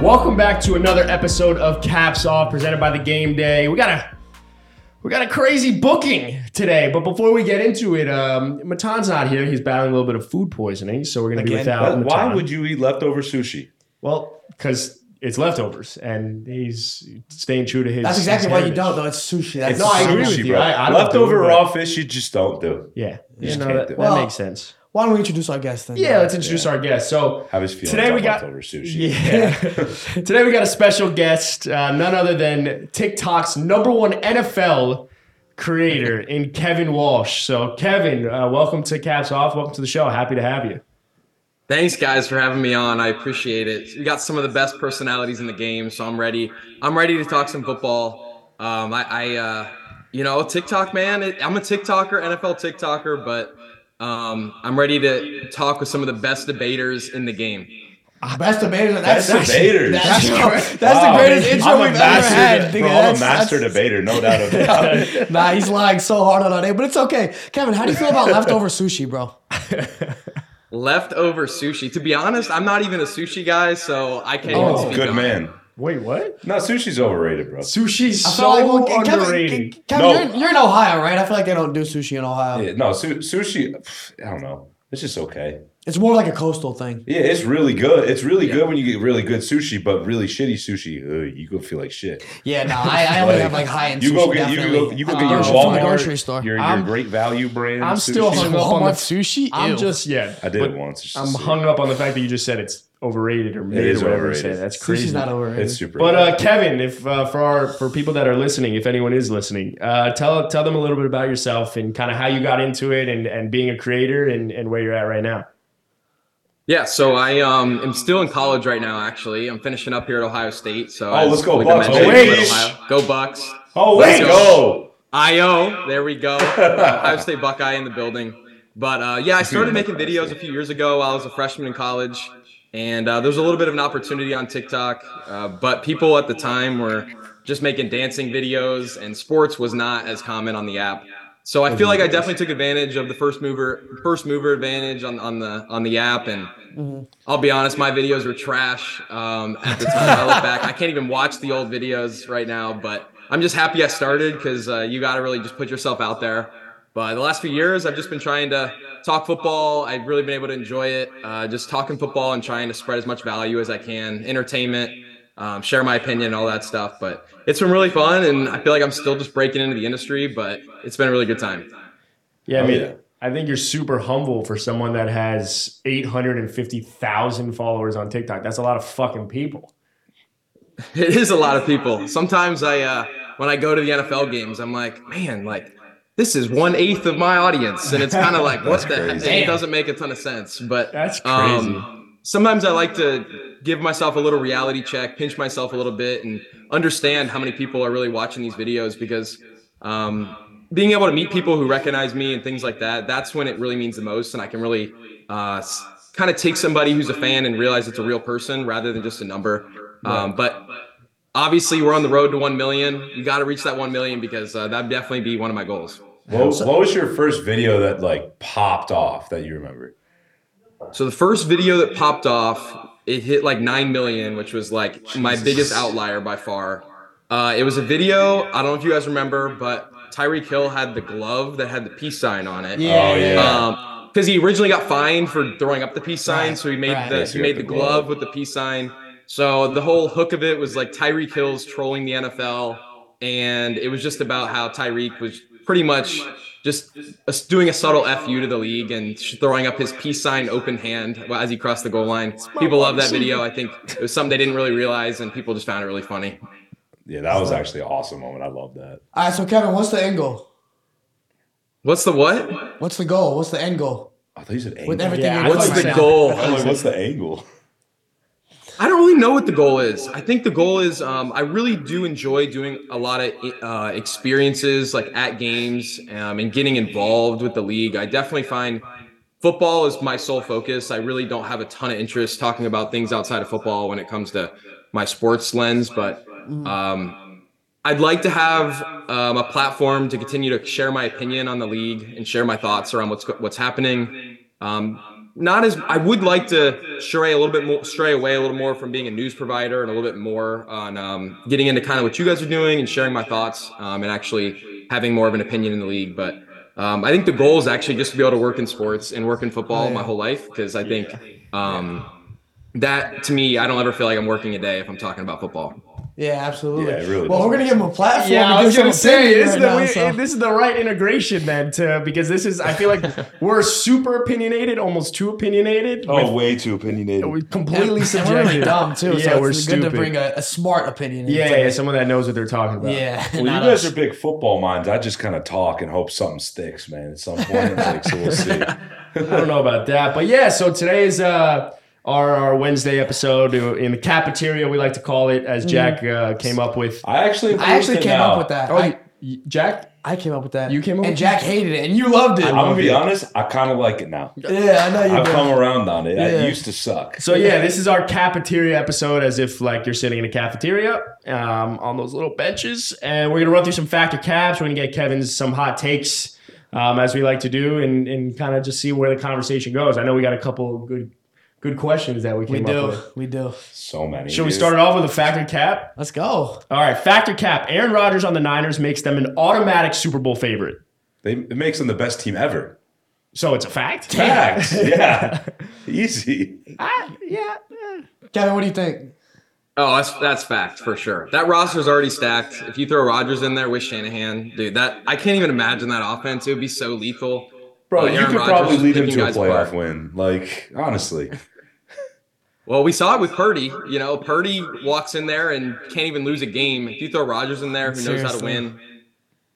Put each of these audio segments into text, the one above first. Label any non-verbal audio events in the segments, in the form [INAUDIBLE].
Welcome back to another episode of Caps Off, presented by the Game Day. We got a we got a crazy booking today, but before we get into it, um, Matan's not here. He's battling a little bit of food poisoning, so we're gonna be Again? without. Why Matan. would you eat leftover sushi? Well, because it's leftovers, and he's staying true to his. That's exactly his why you heritage. don't, though. It's sushi. That's It's No, I agree sushi, with you. bro. I- I don't Leftover do it, raw fish, you just don't do. Yeah, you just know can't that, do it. that Well, makes sense. Why don't we introduce our guest then? Yeah, let's introduce our guest. So Have his feelings Today we got- leftover sushi. Yeah. [LAUGHS] [LAUGHS] Today we got a special guest, uh, none other than TikTok's number one NFL creator [LAUGHS] in Kevin Walsh. So Kevin, uh, welcome to Caps Off. Welcome to the show. Happy to have you. Thanks, guys, for having me on. I appreciate it. We got some of the best personalities in the game, so I'm ready. I'm ready to talk some football. Um, I, I uh, you know, TikTok man. It, I'm a TikToker, NFL TikToker, but um, I'm ready to talk with some of the best debaters in the game. Best debaters. That's, Best debaters. That's, That's that's Wow. the greatest intro I'm a we've ever master had. de- nigga. bro, I'm That's- a master debater, no doubt about it. [LAUGHS] Nah, he's lying so hard on our name, but it's okay. Kevin, how do you feel about leftover sushi, bro? Leftover sushi. To be honest, I'm not even a sushi guy, so I can't Oh, even speak Good on it. Man. Wait, what? No, sushi's overrated, bro. Sushi's I so like, well, Kevin, underrated. Kevin No. you're, you're in Ohio, right? I feel like they don't do sushi in Ohio. Yeah, no, su- sushi. pff, I don't know. It's just okay. It's more like a coastal thing. Yeah, it's really good. It's really good when you get really good sushi, but really shitty sushi, ugh, you go feel like shit. Yeah, no, I, I only Like, have like high end You sushi. go get you definitely. go you go uh, get the your grocery- from the Walmart, grocery store. your your I'm- great value brand. I'm still sushi. hung up on the sushi. I'm just yeah. I did but it once. I'm just- hung up on the fact that you just said it's overrated or mid is or whatever you say. That's crazy. sushi's not overrated. It's super. But uh, Kevin, if uh, for our for people that are listening, if anyone is listening, uh, tell tell them a little bit about yourself and kind of how you got into it and, and being a creator and, and where you're at right now. Yeah, so I um am still in college right now. Actually, I'm finishing up here at Ohio State. So Oh, let's go like Bucks, mentioned, baby. I'm at Ohio. Go Bucks! oh, let's go. IO, there we go. [LAUGHS] Ohio State Buckeye in the building. But uh, yeah, I started making videos a few years ago while I was a freshman in college, and uh, there was a little bit of an opportunity on TikTok. Uh, but people at the time were just making dancing videos, and sports was not as common on the app. So I feel like I definitely took advantage of the first mover first mover advantage on, on the on the app, and I'll be honest, my videos were trash um, at the time. I look back, I can't even watch the old videos right now, but I'm just happy I started because uh, you got to really just put yourself out there. But the last few years, I've just been trying to talk football. I've really been able to enjoy it, uh, just talking football and trying to spread as much value as I can, entertainment, um, share my opinion, all that stuff. But it's been really fun, and I feel like I'm still just breaking into the industry, but it's been a really good time. Yeah, I Oh, mean, yeah. I think you're super humble for someone that has 850,000 followers on TikTok. That's a lot of fucking people. [LAUGHS] It is a lot of people. Sometimes I, uh, when I go to the NFL games, I'm like, man, like this is one eighth of my audience, and it's kind of like, what the heck? crazy. It doesn't make a ton of sense, but That's crazy. um, sometimes I like to give myself a little reality check, pinch myself a little bit, and understand how many people are really watching these videos because um, being able to meet people who recognize me and things like that, that's when it really means the most, and I can really uh, kind of take somebody who's a fan and realize it's a real person rather than just a number. Um, but obviously, we're on the road to 1 million. You got to reach that 1 million because uh, that'd definitely be one of my goals. What, what was your first video that like popped off that you remember? So the first video that popped off, it hit like 9 million, which was like my biggest outlier by far. Uh, it was a video. I don't know if you guys remember, but Tyreek Hill had the glove that had the peace sign on it. Yeah, Oh, yeah. Um, because he originally got fined for throwing up the peace sign, Right, so he made right. the he made the the glove glove. with the peace sign. So the whole hook of it was like Tyreek Hill's trolling the NFL, and it was just about how Tyreek was pretty much just a- doing a subtle fu to the league and throwing up his peace sign open hand as he crossed the goal line. People love that video. I think it was something they didn't really realize, and people just found it really funny. Yeah, that was actually an awesome moment. I love that. All right, so Kevin, what's the end goal? What's the what? What's the goal? What's the end goal? I thought you said angle. With everything Yeah, you're I doing What's the goal? Like, what's the angle? I don't really know what the goal is. I think the goal is um, I really do enjoy doing a lot of uh, experiences like at games um, and getting involved with the league. I definitely find football is my sole focus. I really don't have a ton of interest talking about things outside of football when it comes to my sports lens, but um, I'd like to have um, a platform to continue to share my opinion on the league and share my thoughts around what's what's happening. Um, not as I would like to stray a little bit more, stray away a little more from being a news provider and a little bit more on um, getting into kind of what you guys are doing and sharing my thoughts um, and actually having more of an opinion in the league. But um, I think the goal is actually just to be able to work in sports and work in football my whole life because I think um, that to me, I don't ever feel like I'm working a day if I'm talking about football. Yeah, absolutely. Yeah, really well, does. we're gonna give him a platform. Yeah, to I was give gonna say opinion this is right the now, we- so- this is the right integration then to because this is I feel like [LAUGHS] we're super opinionated, almost too opinionated. Oh, with- way too opinionated. we're completely And subjective. we're really dumb too. Yeah, so we're it's stupid. good to bring a, a smart opinion. yeah, into yeah, it. someone that knows what they're talking about. yeah. Well, you guys us. are big football minds. I just kind of talk and hope something sticks, man. At some point, like, so we'll see. [LAUGHS] I don't know about that, but yeah. So today is uh, our our Wednesday episode in the cafeteria. We like to call it, as Jack uh, came up with. I actually, I actually came now. up with that. Oh, I, y- Jack. I came up with that. You came up and with Jack hated it, and you loved it. I'm gonna be honest. I kind of like it now. yeah, I know you I've did. come around on it. Yeah. It used to suck. So yeah, this is our cafeteria episode, as if like you're sitting in a cafeteria um, on those little benches, and we're gonna run through some factor caps. We're gonna get Kevin's some hot takes, um, as we like to do, and and kind of just see where the conversation goes. I know we got a couple of good good questions that we We came do. up with. We do. So many. Should we start it off with a factor cap? Let's go. All right, factor cap. Aaron Rodgers on the Niners makes them an automatic Super Bowl favorite. They, it makes them the best team ever. So it's a fact. Facts. [LAUGHS] yeah. Easy. Ah, yeah. eh. Kevin, what do you think? Oh, that's that's fact for sure. That roster's already stacked. If you throw Rodgers in there with Shanahan, dude, that I can't even imagine that offense. It would be so lethal. Bro, you Aaron could Rodgers probably lead him to a playoff apart. win. Like, honestly. [LAUGHS] Well, we saw it with Purdy. You know, Purdy walks in there and can't even lose a game. If you throw Rodgers in there, who knows how to win?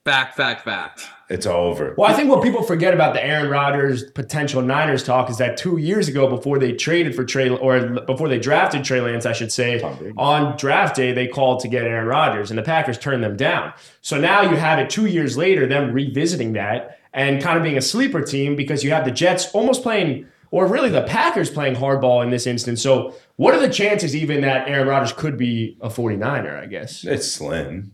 Fact, fact, fact. It's over. Well, I think what people forget about the Aaron Rodgers potential Niners talk is that two years ago, before they traded for Trey, or before they drafted Trey Lance, I should say, on draft day, they called to get Aaron Rodgers, and the Packers turned them down. So now you have it two years later, them revisiting that and kind of being a sleeper team because you have the Jets almost playing, or really the Packers playing hardball in this instance. So, what are the chances even that Aaron Rodgers could be a 49er, I guess? It's slim.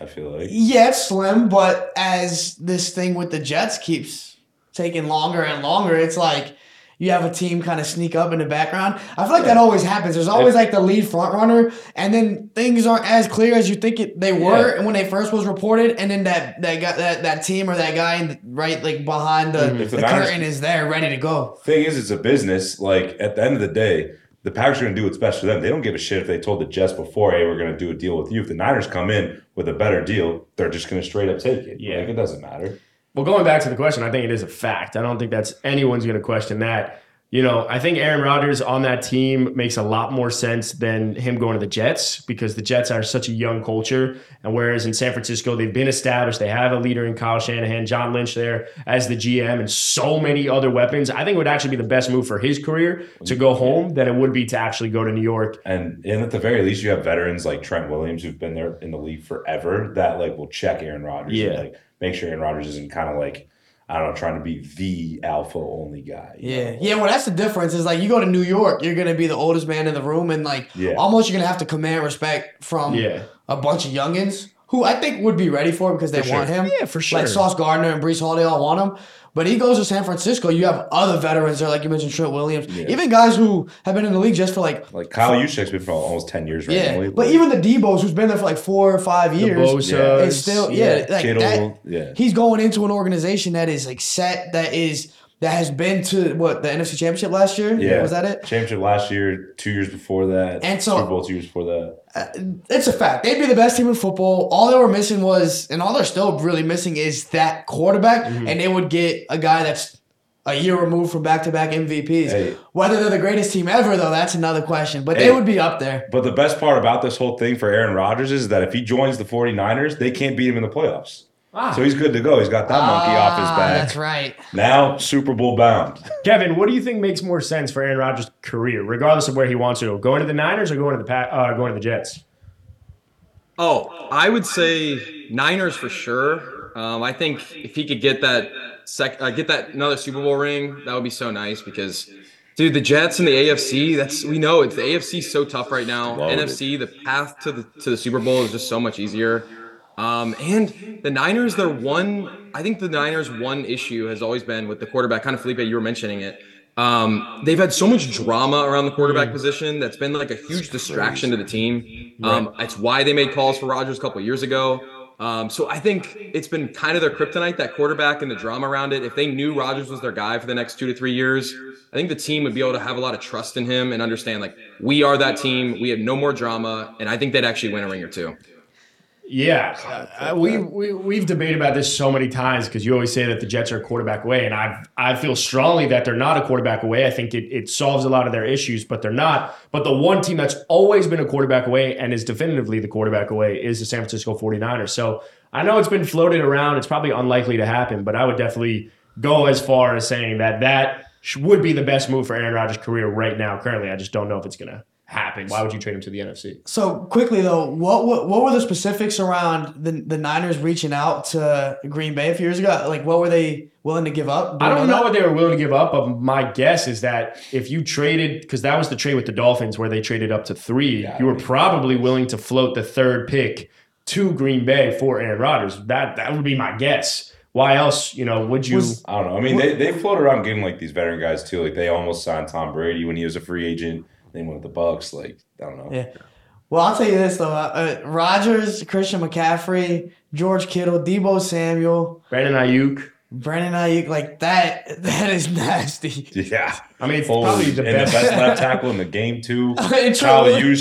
I feel like. Yeah, it's slim, but as this thing with the Jets keeps taking longer and longer, it's like you have a team kind of sneak up in the background. I feel like that always happens. There's always like the lead front runner, and then things aren't as clear as you think it, they were Yeah. when they first was reported, and then that that guy, that that team or that guy in the, right like behind the, If the, the Niners- curtain is there ready to go. Thing is, it's a business. Like at the end of the day, the Packers are going to do what's best for them. They don't give a shit if they told the Jets before, "Hey, we're going to do a deal with you." If the Niners come in with a better deal, they're just going to straight up take it. Yeah. like, it doesn't matter. Well, going back to the question, I think it is a fact. I don't think that's anyone's going to question that. You know, I think Aaron Rodgers on that team makes a lot more sense than him going to the Jets because the Jets are such a young culture. And whereas in San Francisco, they've been established, they have a leader in Kyle Shanahan, John Lynch there as the GM, and so many other weapons. I think it would actually be the best move for his career to go home than it would be to actually go to New York. And and at the very least, you have veterans like Trent Williams who've been there in the league forever that like will check Aaron Rodgers Yeah. and like make sure Aaron Rodgers isn't kind of like I don't know trying to be the alpha only guy. Yeah, know? yeah. Well, that's the difference. Is like you go to New York, you're gonna be the oldest man in the room, and like Yeah. almost you're gonna have to command respect from Yeah. a bunch of youngins who I think would be ready for it because they For want sure. him. Yeah, for sure. Like Sauce Gardner and Breece Hall, they all want him. But he goes to San Francisco. You have other veterans there, like you mentioned, Trent Williams, even guys who have been in the league just for like. Like Kyle Juszczyk's been for almost ten years Yeah, randomly. but like, even the Deebo's, who's been there for like four or five years, Bosa's, is still yeah, yeah, like Kittle, that. yeah. He's going into an organization that is like set, that is that has been to what the NFC Championship last year. yeah, was that it? Championship last year, two years before that, And so- Super Bowl two years before that. It's a fact. They'd be the best team in football. All they were missing was, and all they're still really missing is that quarterback. Mm-hmm. And they would get a guy that's a year removed from back to back MVPs. Hey. Whether they're the greatest team ever, though, that's another question. But Hey. they would be up there. But the best part about this whole thing for Aaron Rodgers is that if he joins the 49ers, they can't beat him in the playoffs. So he's good to go. He's got that monkey off his Ah, back. That's right. Now Super Bowl bound. Kevin, what do you think makes more sense for Aaron Rodgers' career, regardless of where he wants to go? Going to the Niners or going to the Pa- uh, going to the Jets? Oh, I would say Niners for sure. Um, I think if he could get that sec, uh, get that another Super Bowl ring, that would be so nice because, dude, the Jets and the AFC. That's we know it's the AFC so tough right now. Loaded. NFC, the path to the to the Super Bowl is just so much easier. Um, and the Niners, their one, I think the Niners' one issue has always been with the quarterback. Kind of Felipe, you were mentioning it. Um, they've had so much drama around the quarterback position that's been like a huge distraction to the team. Um, That's why they made calls for Rodgers a couple years ago. Um, so I think it's been kind of their kryptonite, that quarterback and the drama around it. If they knew Rodgers was their guy for the next two to three years, I think the team would be able to have a lot of trust in him and understand like we are that team. We have no more drama, and I think they'd actually win a ring or two. Yeah, uh, we, we we've debated about this so many times because you always say that the Jets are a quarterback away, and I I feel strongly that they're not a quarterback away. I think it, it solves a lot of their issues, but they're not. But the one team that's always been a quarterback away and is definitively the quarterback away is the San Francisco 49ers. So I know it's been floated around. It's probably unlikely to happen, but I would definitely go as far as saying that that would be the best move for Aaron Rodgers' career right now. Currently, I just don't know if it's gonna happen. Why would you trade him to the NFC? So quickly though, what, what what were the specifics around the the Niners reaching out to Green Bay a few years ago? Like, what were they willing to give up? Do I don't know that? what they were willing to give up, but my guess is that if you traded, because that was the trade with the Dolphins where they traded up to three, Yeah, you were probably willing to float the third pick to Green Bay for Aaron Rodgers. That that would be my guess. Why else, you know, would you? Was- I don't know. I mean, they, they float around getting like these veteran guys too. Like they almost signed Tom Brady when he was a free agent. They went with the Bucs. Like I don't know. Yeah. Well, I'll tell you this though: uh, uh, Rodgers, Christian McCaffrey, George Kittle, Deebo Samuel, Brandon Aiyuk. Brandon Aiyuk, like that. That is nasty. Yeah. I mean, it's Holy- probably the and best. the best left [LAUGHS] tackle in the game too. [LAUGHS] It's Kyle really-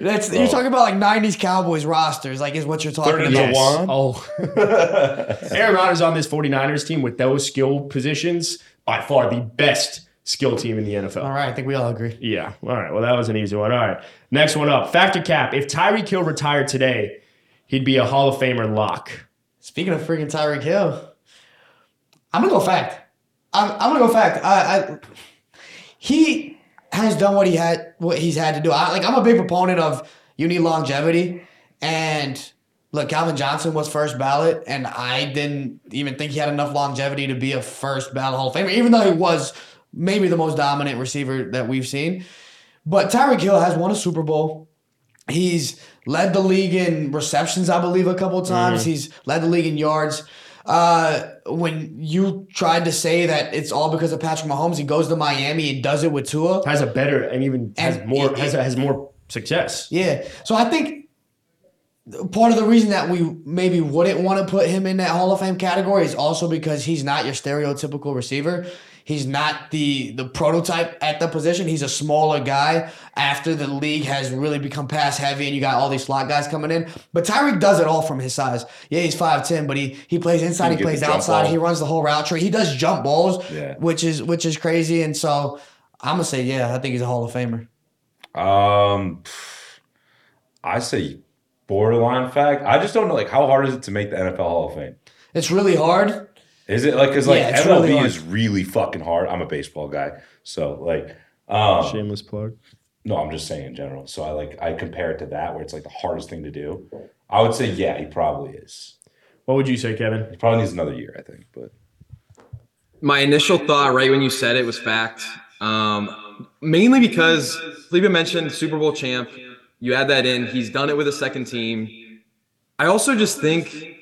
That's Bro. you're talking about like '90s Cowboys rosters, like is what you're talking Third about. and Yes. one. Oh. [LAUGHS] Aaron Rodgers on this 49ers team with those skill positions, by far the best skill team in the NFL. All right, I think we all agree. Yeah. All right. Well, that was an easy one. All right. Next one up. Factor cap. If Tyreek Hill retired today, he'd be a Hall of Famer lock. Speaking of freaking Tyreek Hill, I'm gonna go fact. I'm, I'm gonna go fact. I, I he has done what he had what he's had to do. I like I'm a big proponent of you need longevity and look, Calvin Johnson was first ballot, and I didn't even think he had enough longevity to be a first ballot Hall of Famer, even though he was maybe the most dominant receiver that we've seen. But Tyreek Hill has won a Super Bowl. He's led the league in receptions, I believe, a couple times. He's led the league in yards. Uh, when you tried to say that it's all because of Patrick Mahomes, he goes to Miami and does it with Tua. Has a better and even has And more it- has has more success. Yeah. So I think part of the reason that we maybe wouldn't want to put him in that Hall of Fame category is also because he's not your stereotypical receiver. He's not the the prototype at the position. He's a smaller guy after the league has really become pass heavy and you got all these slot guys coming in. But Tyreek does it all from his size. Yeah, he's 5'10, but he he plays inside, He he plays outside, ball. he runs the whole route tree. He does jump balls, Yeah. which is which is crazy. And so I'm gonna say, yeah, I think he's a Hall of Famer. Um, I say borderline fact. I just don't know. Like, how hard is it to make the NFL Hall of Fame? It's really hard. Is it like because like Yeah, MLB really is really fucking hard. I'm a baseball guy, so like, um, Shameless plug. no, I'm just saying in general. So I like I compare it to that where it's like the hardest thing to do. I would say yeah, he probably is. What would you say, Kevin? He probably needs another year, I think. But My initial thought, right when you said it, was fact. Um, mainly because Felipe mentioned Super Bowl champ. You add that in. He's done it with a second team. I also just think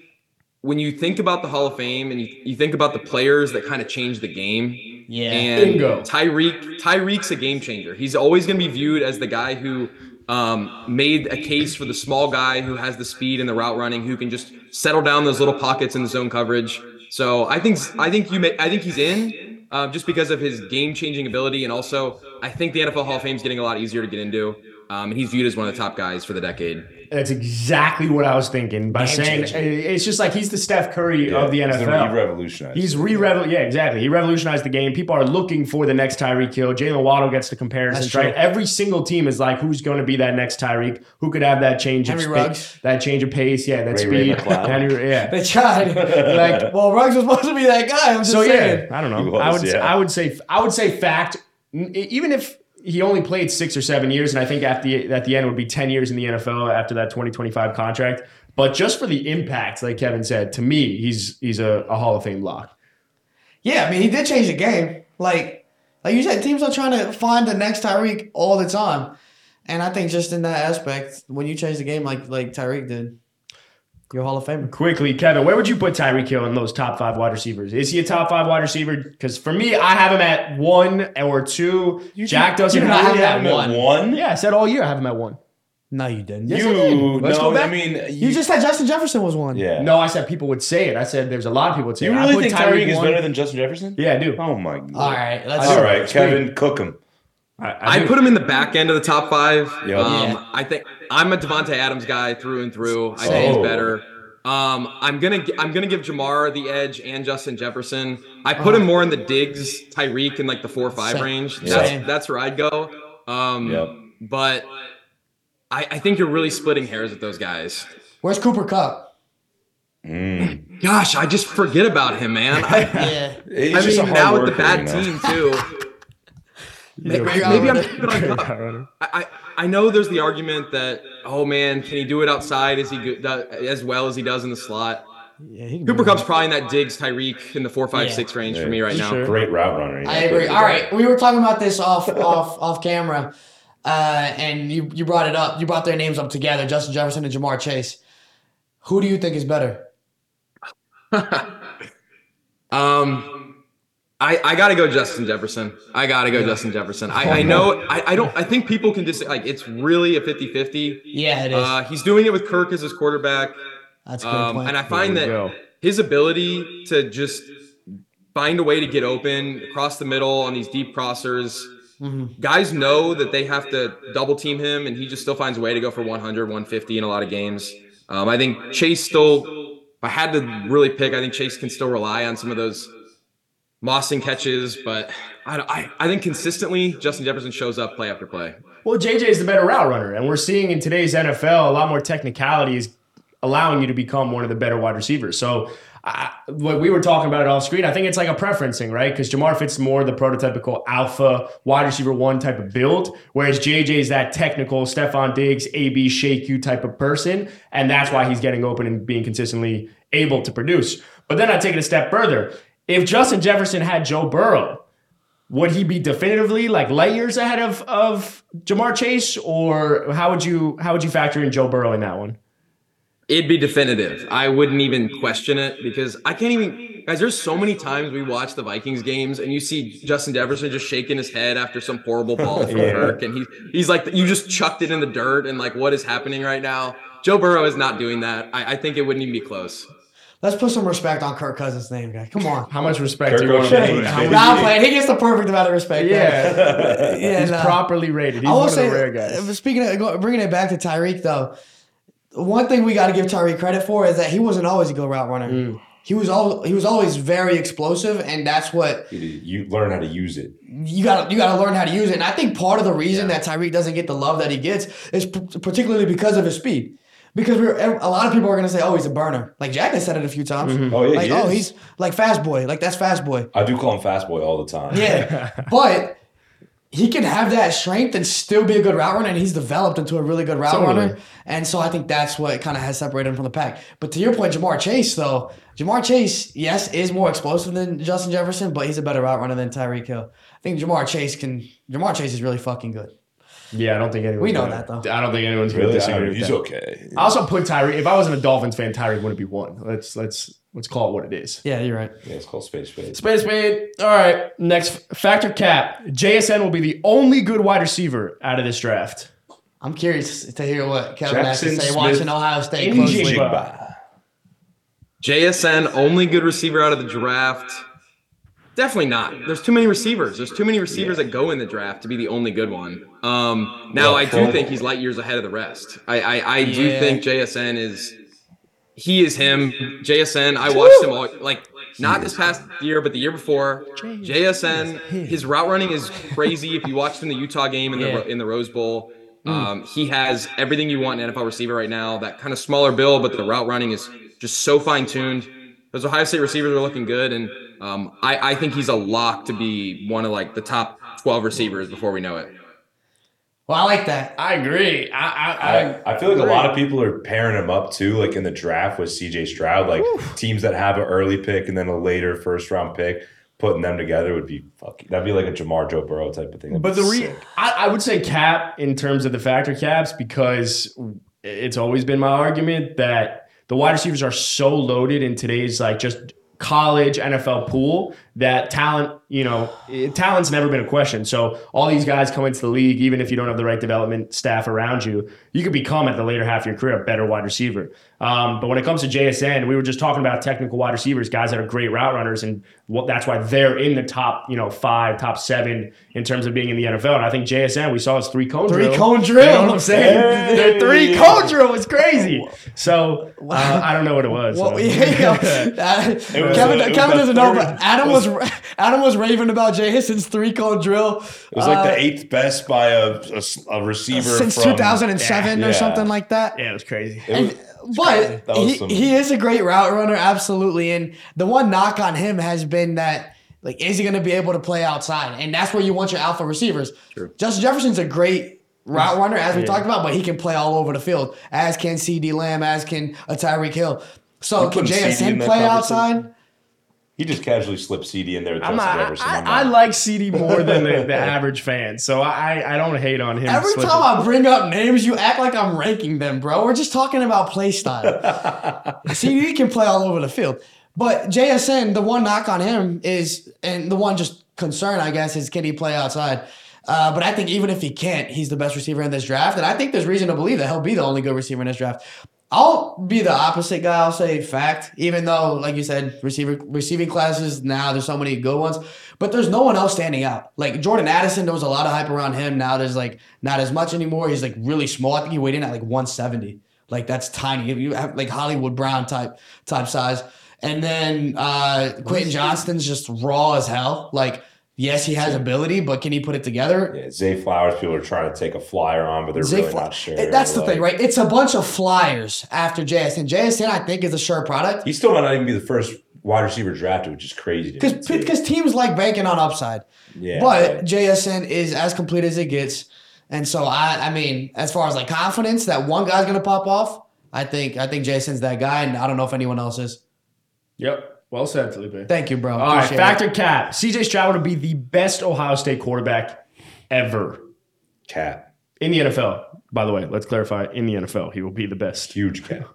when you think about the Hall of Fame and you, you think about the players that kind of changed the game. Yeah. And Bingo. Tyreek, Tyreek's a game changer. He's always going to be viewed as the guy who um, made a case for the small guy who has the speed and the route running, who can just settle down those little pockets in the zone coverage. So I think I think you may, I think he's in uh, just because of his game changing ability, and also I think the NFL Hall of Fame is getting a lot easier to get into, um, and he's viewed as one of the top guys for the decade. That's exactly what I was thinking by saying changer. it's just like he's the Steph Curry of the he's NFL. He revolutionized. He's re yeah, exactly. He revolutionized the game. People are looking for the next Tyreek Hill. Jaylen Waddle gets the comparisons, That's right? Every single team is like, who's going to be that next Tyreek? Who could have that change Henry of Ruggs. space, that change of pace? Yeah, that Ray Ray speed. McCloud. [LAUGHS] Henry, yeah. They tried. [LAUGHS] Like, well, Ruggs was supposed to be that guy. I'm just so saying. yeah, I don't know. Was, I would yeah. I would say I would say fact. Even if he only played six or seven years, and I think at the at the end would be ten years in the NFL after that 2025 contract. But just for the impact, like Kevin said, to me, he's he's a, a Hall of Fame lock. Yeah, I mean, he did change the game. Like, like you said, teams are trying to find the next Tyreek all the time, and I think just in that aspect, when you change the game like like Tyreek did, You're Hall of Famer. Quickly, Kevin, where would you put Tyreek Hill in those top five wide receivers? Is he a top five wide receiver? Because for me, I have him at one or two. Jack doesn't you have not him have at him one. at one. Yeah, I said all year I have him at one. No, you didn't. Yes, you I did. Let's no, go back. I mean, You just said Justin Jefferson was one. yeah. No, I said people would say it. I said there's a lot of people would say you it. I really put think Tyreek is better than Justin Jefferson? Yeah, I do. Oh my god. All right, let's. All right, Kevin, cook him. I, I I put him in the back end of the top five. Yep. Um, Yeah. I think I'm a Davante Adams guy through and through. I think Oh. he's better. Um, I'm gonna I'm gonna give Ja'Marr the edge and Justin Jefferson. I put him more in the Diggs, Tyreek in like the four or five range. That's that's where I'd go. Um, Yep. but I, I think you're really splitting hairs with those guys. Where's Cooper Kupp? Mm. Gosh, I just forget about him, man. [LAUGHS] I, Yeah. He's I just a mean, hard now with the bad you know? team too. [LAUGHS] Maybe, Maybe I'm keeping on [LAUGHS] Kupp. I, I I know there's the argument that oh man, can he do it outside? Is he good do- as well as he does in the slot? Yeah, he can Cooper be- Kupp's probably in that Diggs Tyreek in the four five Yeah. six range Yeah. for me right now. Sure. Great route runner. I agree. All right, we were talking about this off off off camera, uh, and you you brought it up. You brought their names up together, Justin Jefferson and Ja'Marr Chase. Who do you think is better? [LAUGHS] Um, I I gotta go Justin Jefferson. I gotta go Justin Jefferson. I, I know I, I don't I think people can just like it's really a 50-50. Yeah, it is. Uh, he's doing it with Kirk as his quarterback. That's a good Um, point. and I find that go. his ability to just find a way to get open across the middle on these deep crossers. Mhm. Guys know that they have to double team him, and he just still finds a way to go for 100, 150 in a lot of games. Um, I think Chase still, if I had to really pick, I think Chase can still rely on some of those mossing catches, but I, I, I think consistently Justin Jefferson shows up play after play. Well, JJ is the better route runner, and we're seeing in today's NFL a lot more technicalities allowing you to become one of the better wide receivers. So, I, what we were talking about it off screen, I think it's like a preferencing, right? Because Ja'Marr fits more the prototypical alpha wide receiver one type of build, whereas JJ is that technical Stefon Diggs, AB shake you type of person, and that's why he's getting open and being consistently able to produce. But then I take it a step further. If Justin Jefferson had Joe Burrow, would he be definitively like light years ahead of of Ja'Marr Chase, or how would you how would you factor in Joe Burrow in that one? It'd be definitive. I wouldn't even question it because I can't even. Guys, there's so many times we watch the Vikings games and you see Justin Jefferson just shaking his head after some horrible ball from [LAUGHS] Yeah. Kirk, and he's he's like, you just chucked it in the dirt, and like, what is happening right now? Joe Burrow is not doing that. I, I think it wouldn't even be close. Let's put some respect on Kirk Cousins' name, guy. Come on. How much respect Kirk do you want to how Nah, I'm much- playing. He gets the perfect amount of respect. Yeah, [LAUGHS] yeah. he's nah. properly rated. He's I will one of say, the rare guys. uh, speaking of bringing it back to Tyreek, though, one thing we got to give Tyreek credit for is that he wasn't always a good route runner. Mm. He was all he was always very explosive, and that's what You, you learn how to use it. you got you got to learn how to use it. And I think part of the reason that Tyreek doesn't get the love that he gets is p- particularly because of his speed. Because we're a lot of people are gonna say, "Oh, he's a burner." Like Jack has said it a few times. Mm-hmm. Oh yeah, Like, he oh, is. he's like fast boy. Like that's fast boy. I do call him fast boy all the time. Yeah, [LAUGHS] but he can have that strength and still be a good route runner, and he's developed into a really good route Totally. runner. And so I think that's what kind of has separated him from the pack. But to your point, Ja'Marr Chase, though, Ja'Marr Chase, yes, is more explosive than Justin Jefferson, but he's a better route runner than Tyreek Hill. I think Ja'Marr Chase can. Ja'Marr Chase is really fucking good. Yeah, I don't think anyone. We know that, though. I don't think anyone's going to Really, I disagree mean, with he's that. okay. I also put Tyreek. If I wasn't a Dolphins fan, Tyreek wouldn't be one. Let's let's let's call it what it is. Yeah, you're right. Yeah, it's called space space. Spade, spade. All right. Next factor cap. JSN will be the only good wide receiver out of this draft. I'm curious to hear what Kevin has to say Smith. watching Ohio State Njigba. closely. Jigba. JSN only good receiver out of the draft. Definitely not. There's too many receivers. There's too many receivers that go in the draft to be the only good one. Um, now Well, I do think he's light years ahead of the rest. I I, I do think JSN is he is him. JSN. I watched him all like not this past year, but the year before. JSN. His route running is crazy. if you watched in the Utah game in the Yeah. in the Rose Bowl. Um, he has everything you want in an NFL receiver right now. That kind of smaller build, but the route running is just so fine tuned. Those Ohio State receivers are looking good, and um, I, I think he's a lock to be one of like the top twelve receivers before we know it. Well, I like that. I agree. I I, I, I feel like a lot of people are pairing him up too, like in the draft with CJ Stroud. Like teams that have an early pick and then a later first round pick, putting them together would be fucking. That'd be like a Ja'Marr Joe Burrow type of thing. That'd But the re- I, I would say cap in terms of the factor caps because it's always been my argument that the wide receivers are so loaded in today's like just college NFL pool that talent, you know, talent's never been a question. So all these guys come into the league, even if you don't have the right development staff around you, you could become at the later half of your career a better wide receiver. Um, but when it comes to JSN, we were just talking about technical wide receivers, guys that are great route runners, and what, that's why they're in the top, you know, five, top seven in terms of being in the NFL. And I think JSN, we saw his three cone Three drill. cone drill. You know what I'm saying? Hey. Their three cone drill was crazy. So uh, I don't know what it was. Well, so. [LAUGHS] yeah, [LAUGHS] that- was Kevin, a- it Kevin was doesn't a know, but Adam was, was- Adam was raving about Jay Hison's three cone drill. It was like uh, the eighth best by a, a, a receiver since from, 2007 Yeah. or something like that. yeah, it was crazy. It was- But he, some- he is a great route runner, absolutely. And the one knock on him has been that, like, is he going to be able to play outside? And that's where you want your alpha receivers. True. Justin Jefferson's a great route runner, as we Yeah. talked about, but he can play all over the field, as can CeeDee Lamb, as can a Tyreek Hill. So You can putting JSN play conversation? outside? He just casually slipped CeeDee in there with I'm Justin not, Jefferson. I, I'm I like CeeDee more than the, the [LAUGHS] average fan, so I, I don't hate on him. Every slipping. time I bring up names, you act like I'm ranking them, bro. We're just talking about play style. [LAUGHS] CeeDee can play all over the field. But JSN, the one knock on him is, and the one just concern, I guess, is can he play outside? Uh, but I think even if he can't, he's the best receiver in this draft. And I think there's reason to believe that he'll be the only good receiver in this draft. I'll be the opposite guy. I'll say fact, even though, like you said, receiver receiving classes now there's so many good ones, but there's no one else standing out. Like Jordan Addison, there was a lot of hype around him. Now there's like not as much anymore. He's like really small. I think he weighed in at like 170. Like that's tiny. You have like Hollywood Brown type type size, and then uh, Quentin Johnston's just raw as hell. Like yes, he has ability, but can he put it together? Yeah, Zay Flowers, people are trying to take a flyer on, but they're Zay really Fla- not sure. It- That's the Like, thing, right? It's a bunch of flyers after JSN. JSN, I think, is a sure product He still might not even be the first wide receiver drafted, which is crazy. because because teams like banking on upside. yeah, but right. JSN is as complete as it gets, and so I I mean, as far as like confidence that one guy's gonna pop off, I think I think JSN's that guy, and I don't know if anyone else is. Yep. Well said, Felipe. Thank you, bro. All right, Appreciate it. factor cap. CJ Stroud would be the best Ohio State quarterback ever cat, in the NFL. By the way, let's clarify. In the NFL, he will be the best. huge cat.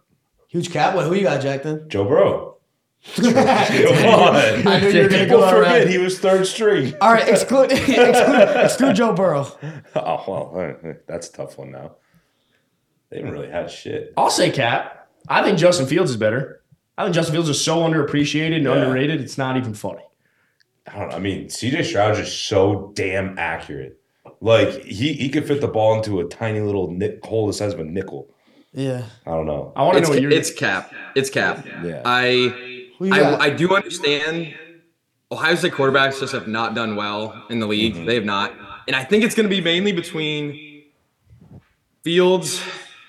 Huge cap. What? Who you got, Jack? Then. Joe Burrow. [LAUGHS] Come on. I knew you were gonna People go that forget route. he was third string. All right, exclude [LAUGHS] exclude, exclude Joe Burrow. [LAUGHS] Oh well, uh, that's a tough one now. They haven't really had shit. I'll say cap. I think Justin Fields is better. I think Justin Fields is so underappreciated and Yeah. underrated. It's not even funny. I don't know. I mean, CJ Stroud's is so damn accurate. Like he he could fit the ball into a tiny little nick, hole the size of a nickel. Yeah. I don't know. I want to know what you're. it's cap. It's cap. Yeah. I I. I do understand Ohio State quarterbacks just have not done well in the league. Mm-hmm. They have not. And I think it's going to be mainly between Fields,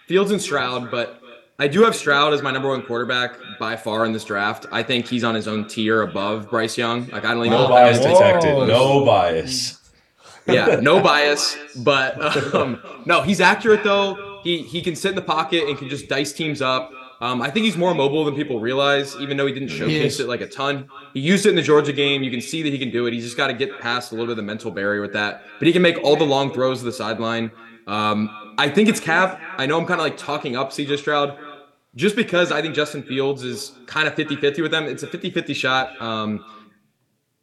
Fields and Stroud, but I do have Stroud as my number one quarterback by far in this draft. I think he's on his own tier above Bryce Young. Like I don't even No know bias detected. No bias. yeah, no bias, but um, no, he's accurate though. He he can sit in the pocket and can just dice teams up. Um, I think he's more mobile than people realize, even though he didn't showcase is. it like a ton. He used it in the Georgia game. You can see that he can do it. He's just got to get past a little bit of the mental barrier with that. But he can make all the long throws to the sideline. Um, I think it's Cap. I know I'm kind of like talking up CJ Stroud just because I think Justin Fields is kind of 50 50 with them. It's a 50 50 shot. Um,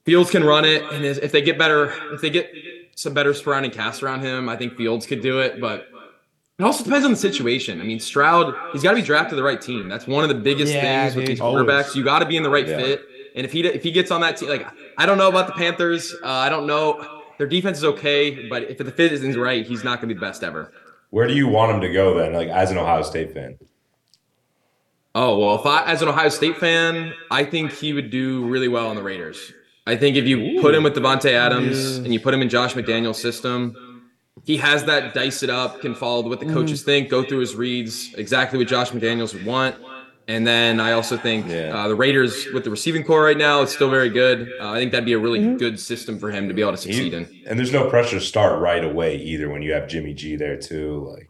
Fields can run it, and if they get better, if they get some better surrounding cast around him, I think Fields could do it. But it also depends on the situation. I mean, Stroud, he's got to be drafted to the right team. That's one of the biggest Yeah, things with dude. these Always. quarterbacks. You got to be in the right Yeah. fit. And if he if he gets on that team, like I don't know about the Panthers, uh, I don't know. Their defense is okay, but if the fit isn't right, he's not going to be the best ever. Where do you want him to go then? Like as an Ohio State fan. Oh well, if I, as an Ohio State fan, I think he would do really well on the Raiders. I think if you put him with Davante Adams and you put him in Josh McDaniel's system, he has that dice it up, can follow what the coaches mm. think, go through his reads, exactly what Josh McDaniels would want. And then I also think Yeah. uh, the Raiders with the receiving core right now, it's still very good. Uh, I think that'd be a really good system for him to be able to succeed in. And there's no pressure to start right away either when you have Jimmy G there too. Like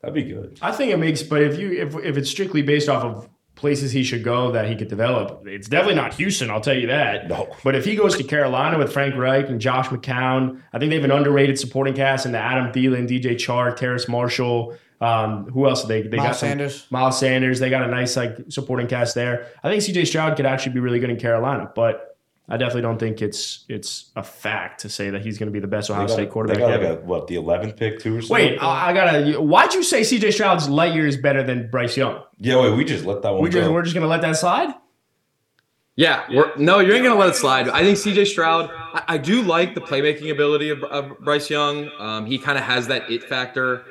that'd be good. I think it makes, but if you if if it's strictly based off of places he should go that he could develop, it's definitely not Houston. I'll tell you that. No. But if he goes to Carolina with Frank Reich and Josh McCown, I think they have an underrated supporting cast in the Adam Thielen, DJ Chark, Terrace Marshall, Um, who else? They they Miles got some- Sanders. Miles Sanders. They got a nice like supporting cast there. I think C.J. Stroud could actually be really good in Carolina, but I definitely don't think it's it's a fact to say that he's going to be the best Ohio They got- State quarterback They got ever. like a, what the 11th pick too or something. Wait, I, I gotta. Why'd you say C.J. Stroud's light years better than Bryce Young? yeah, wait, we just let that one We just we're just gonna let that slide. Yeah, we're, no, you ain't gonna let it slide. I think CJ Stroud. I, I do like the playmaking ability of, of Bryce Young. Um, he kind of has that it factor.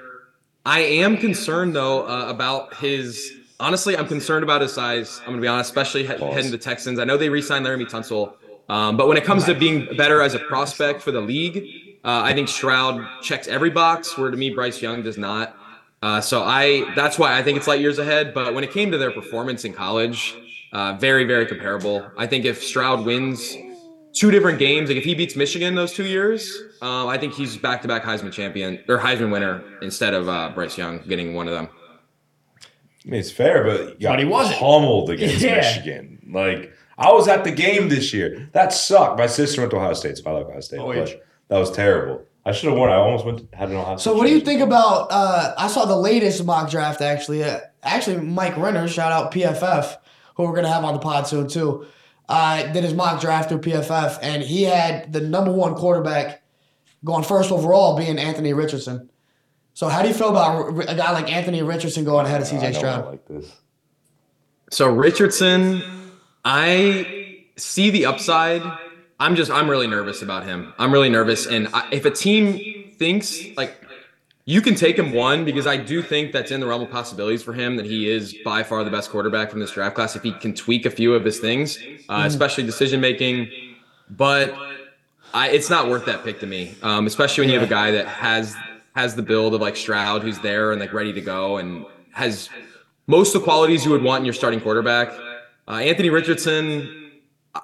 I am concerned though uh, about his. Honestly, I'm concerned about his size. I'm gonna be honest, especially he- heading to Texans. I know they re-signed Laremy Tunsil, um, but when it comes to being better as a prospect for the league, uh, I think Stroud checks every box. Where to me, Bryce Young does not. Uh, so I that's why I think it's light years ahead. But when it came to their performance in college, uh, very very comparable. I think if Stroud wins two different games, like if he beats Michigan those two years, uh, I think he's back to back Heisman champion or Heisman winner instead of uh, Bryce Young getting one of them. I mean, it's fair, but you got But he wasn't. pummeled [LAUGHS] against Yeah. Michigan. Like I was at the game this year. That sucked. My sister went to Ohio State, so I like Ohio State. Oh, yeah. that was terrible. I should have won. I almost went To, had an Ohio State. So what do you think about? Uh, I saw the latest mock draft actually. Uh, actually, Mike Renner, shout out PFF, who we're gonna have on the pod soon too. Uh, did his mock draft through PFF, and he had the number one quarterback going first overall being Anthony Richardson. So how do you feel about a guy like Anthony Richardson going ahead of I CJ don't Stroud? like this. So Richardson, I see the upside. I'm just I'm really nervous about him. I'm really nervous, and I, if a team thinks like you can take him one because I do think that's in the realm of possibilities for him that he is by far the best quarterback from this draft class if he can tweak a few of his things, uh, especially decision making. But I, it's not worth that pick to me, um, especially when you have a guy that has has the build of like Stroud, who's there and like ready to go, and has most of the qualities you would want in your starting quarterback. Uh, Anthony Richardson,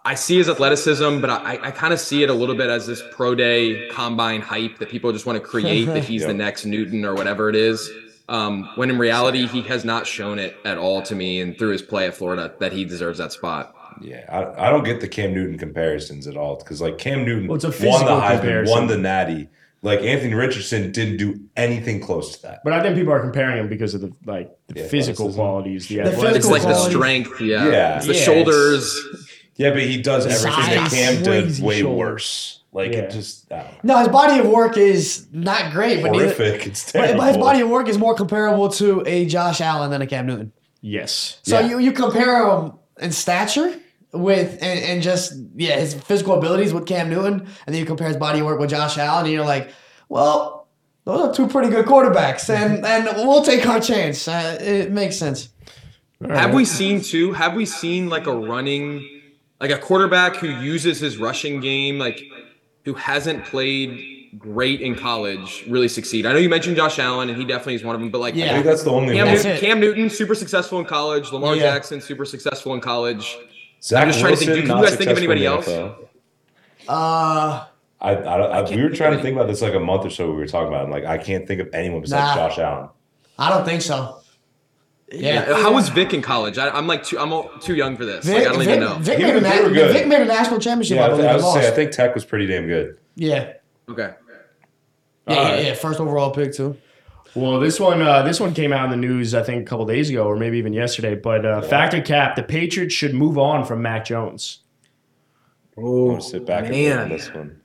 I see his athleticism, but I, I kind of see it a little bit as this pro day combine hype that people just want to create that [LAUGHS] he's the next Newton or whatever it is. Um, when in reality, he has not shown it at all to me and through his play at Florida that he deserves that spot. Yeah, I, I don't get the Cam Newton comparisons at all because like Cam Newton Well, it's a won physical the Heisman, comparison. won the Natty. Like Anthony Richardson didn't do anything close to that. But I think people are comparing him because of the like the The physical qualities, the, The athleticism. It's like the strength, yeah. Yeah. It's the Yeah, shoulders. Yeah, but he does everything that Cam did way shoulders. worse. Like Yeah. it just I don't know. No, his body of work is not great, but, neither, horrific. It's terrible. but his body of work is more comparable to a Josh Allen than a Cam Newton. yes. So Yeah. you, you compare him in stature with and, and just yeah his physical abilities with Cam Newton, and then you compare his body work with Josh Allen, and you're like, well, those are two pretty good quarterbacks, and and we'll take our chance. Uh, it makes sense. Have we seen too? Have we seen like a running, like a quarterback who uses his rushing game, like who hasn't played great in college, really succeed? I know you mentioned Josh Allen, and he definitely is one of them. But like, I Yeah. think that's the only Cam, one. Newton. Cam Newton, super successful in college. Lamar Yeah. Jackson, super successful in college. Zach I'm just trying to think, Wilson, do you guys think of anybody else? Uh, I, I, I, we were trying to think about this like a month or so. We were talking about, it, and like I can't think of anyone besides Nah. Josh Allen. I don't think so. Yeah. How was Vick in college? I, I'm like too, I'm all- too young for this. Vick, like, I don't Vick, even know. Vick, He made a was- they were good. Vick made a national championship. Yeah, I I, believe. I was lost. saying I think Tech was pretty damn good. yeah. Okay. Yeah, yeah, right. yeah, first overall pick too. Well, this one, uh, this one came out in the news, I think, a couple days ago, or maybe even yesterday. But uh, factor cap: the Patriots should move on from Mac Jones. I'm Oh gonna sit back and wait on this one.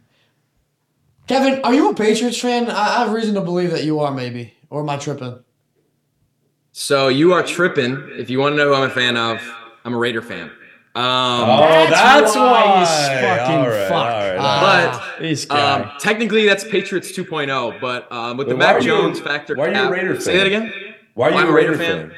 Kevin, are you a Patriots fan? I, I have reason to believe that you are, maybe. Or am I tripping? So you are tripping. If you want to know who I'm a fan of, I'm a Raider fan. Um, Oh, That's that's, why why. he's fucking all right, fucked. all right, all Uh, but This um, technically that's Patriots 2.0. But um, with the Wait, why Mac are you- Jones factor, why are you a cap- Raider Say fan? that again. why are you I'm a Raider fan?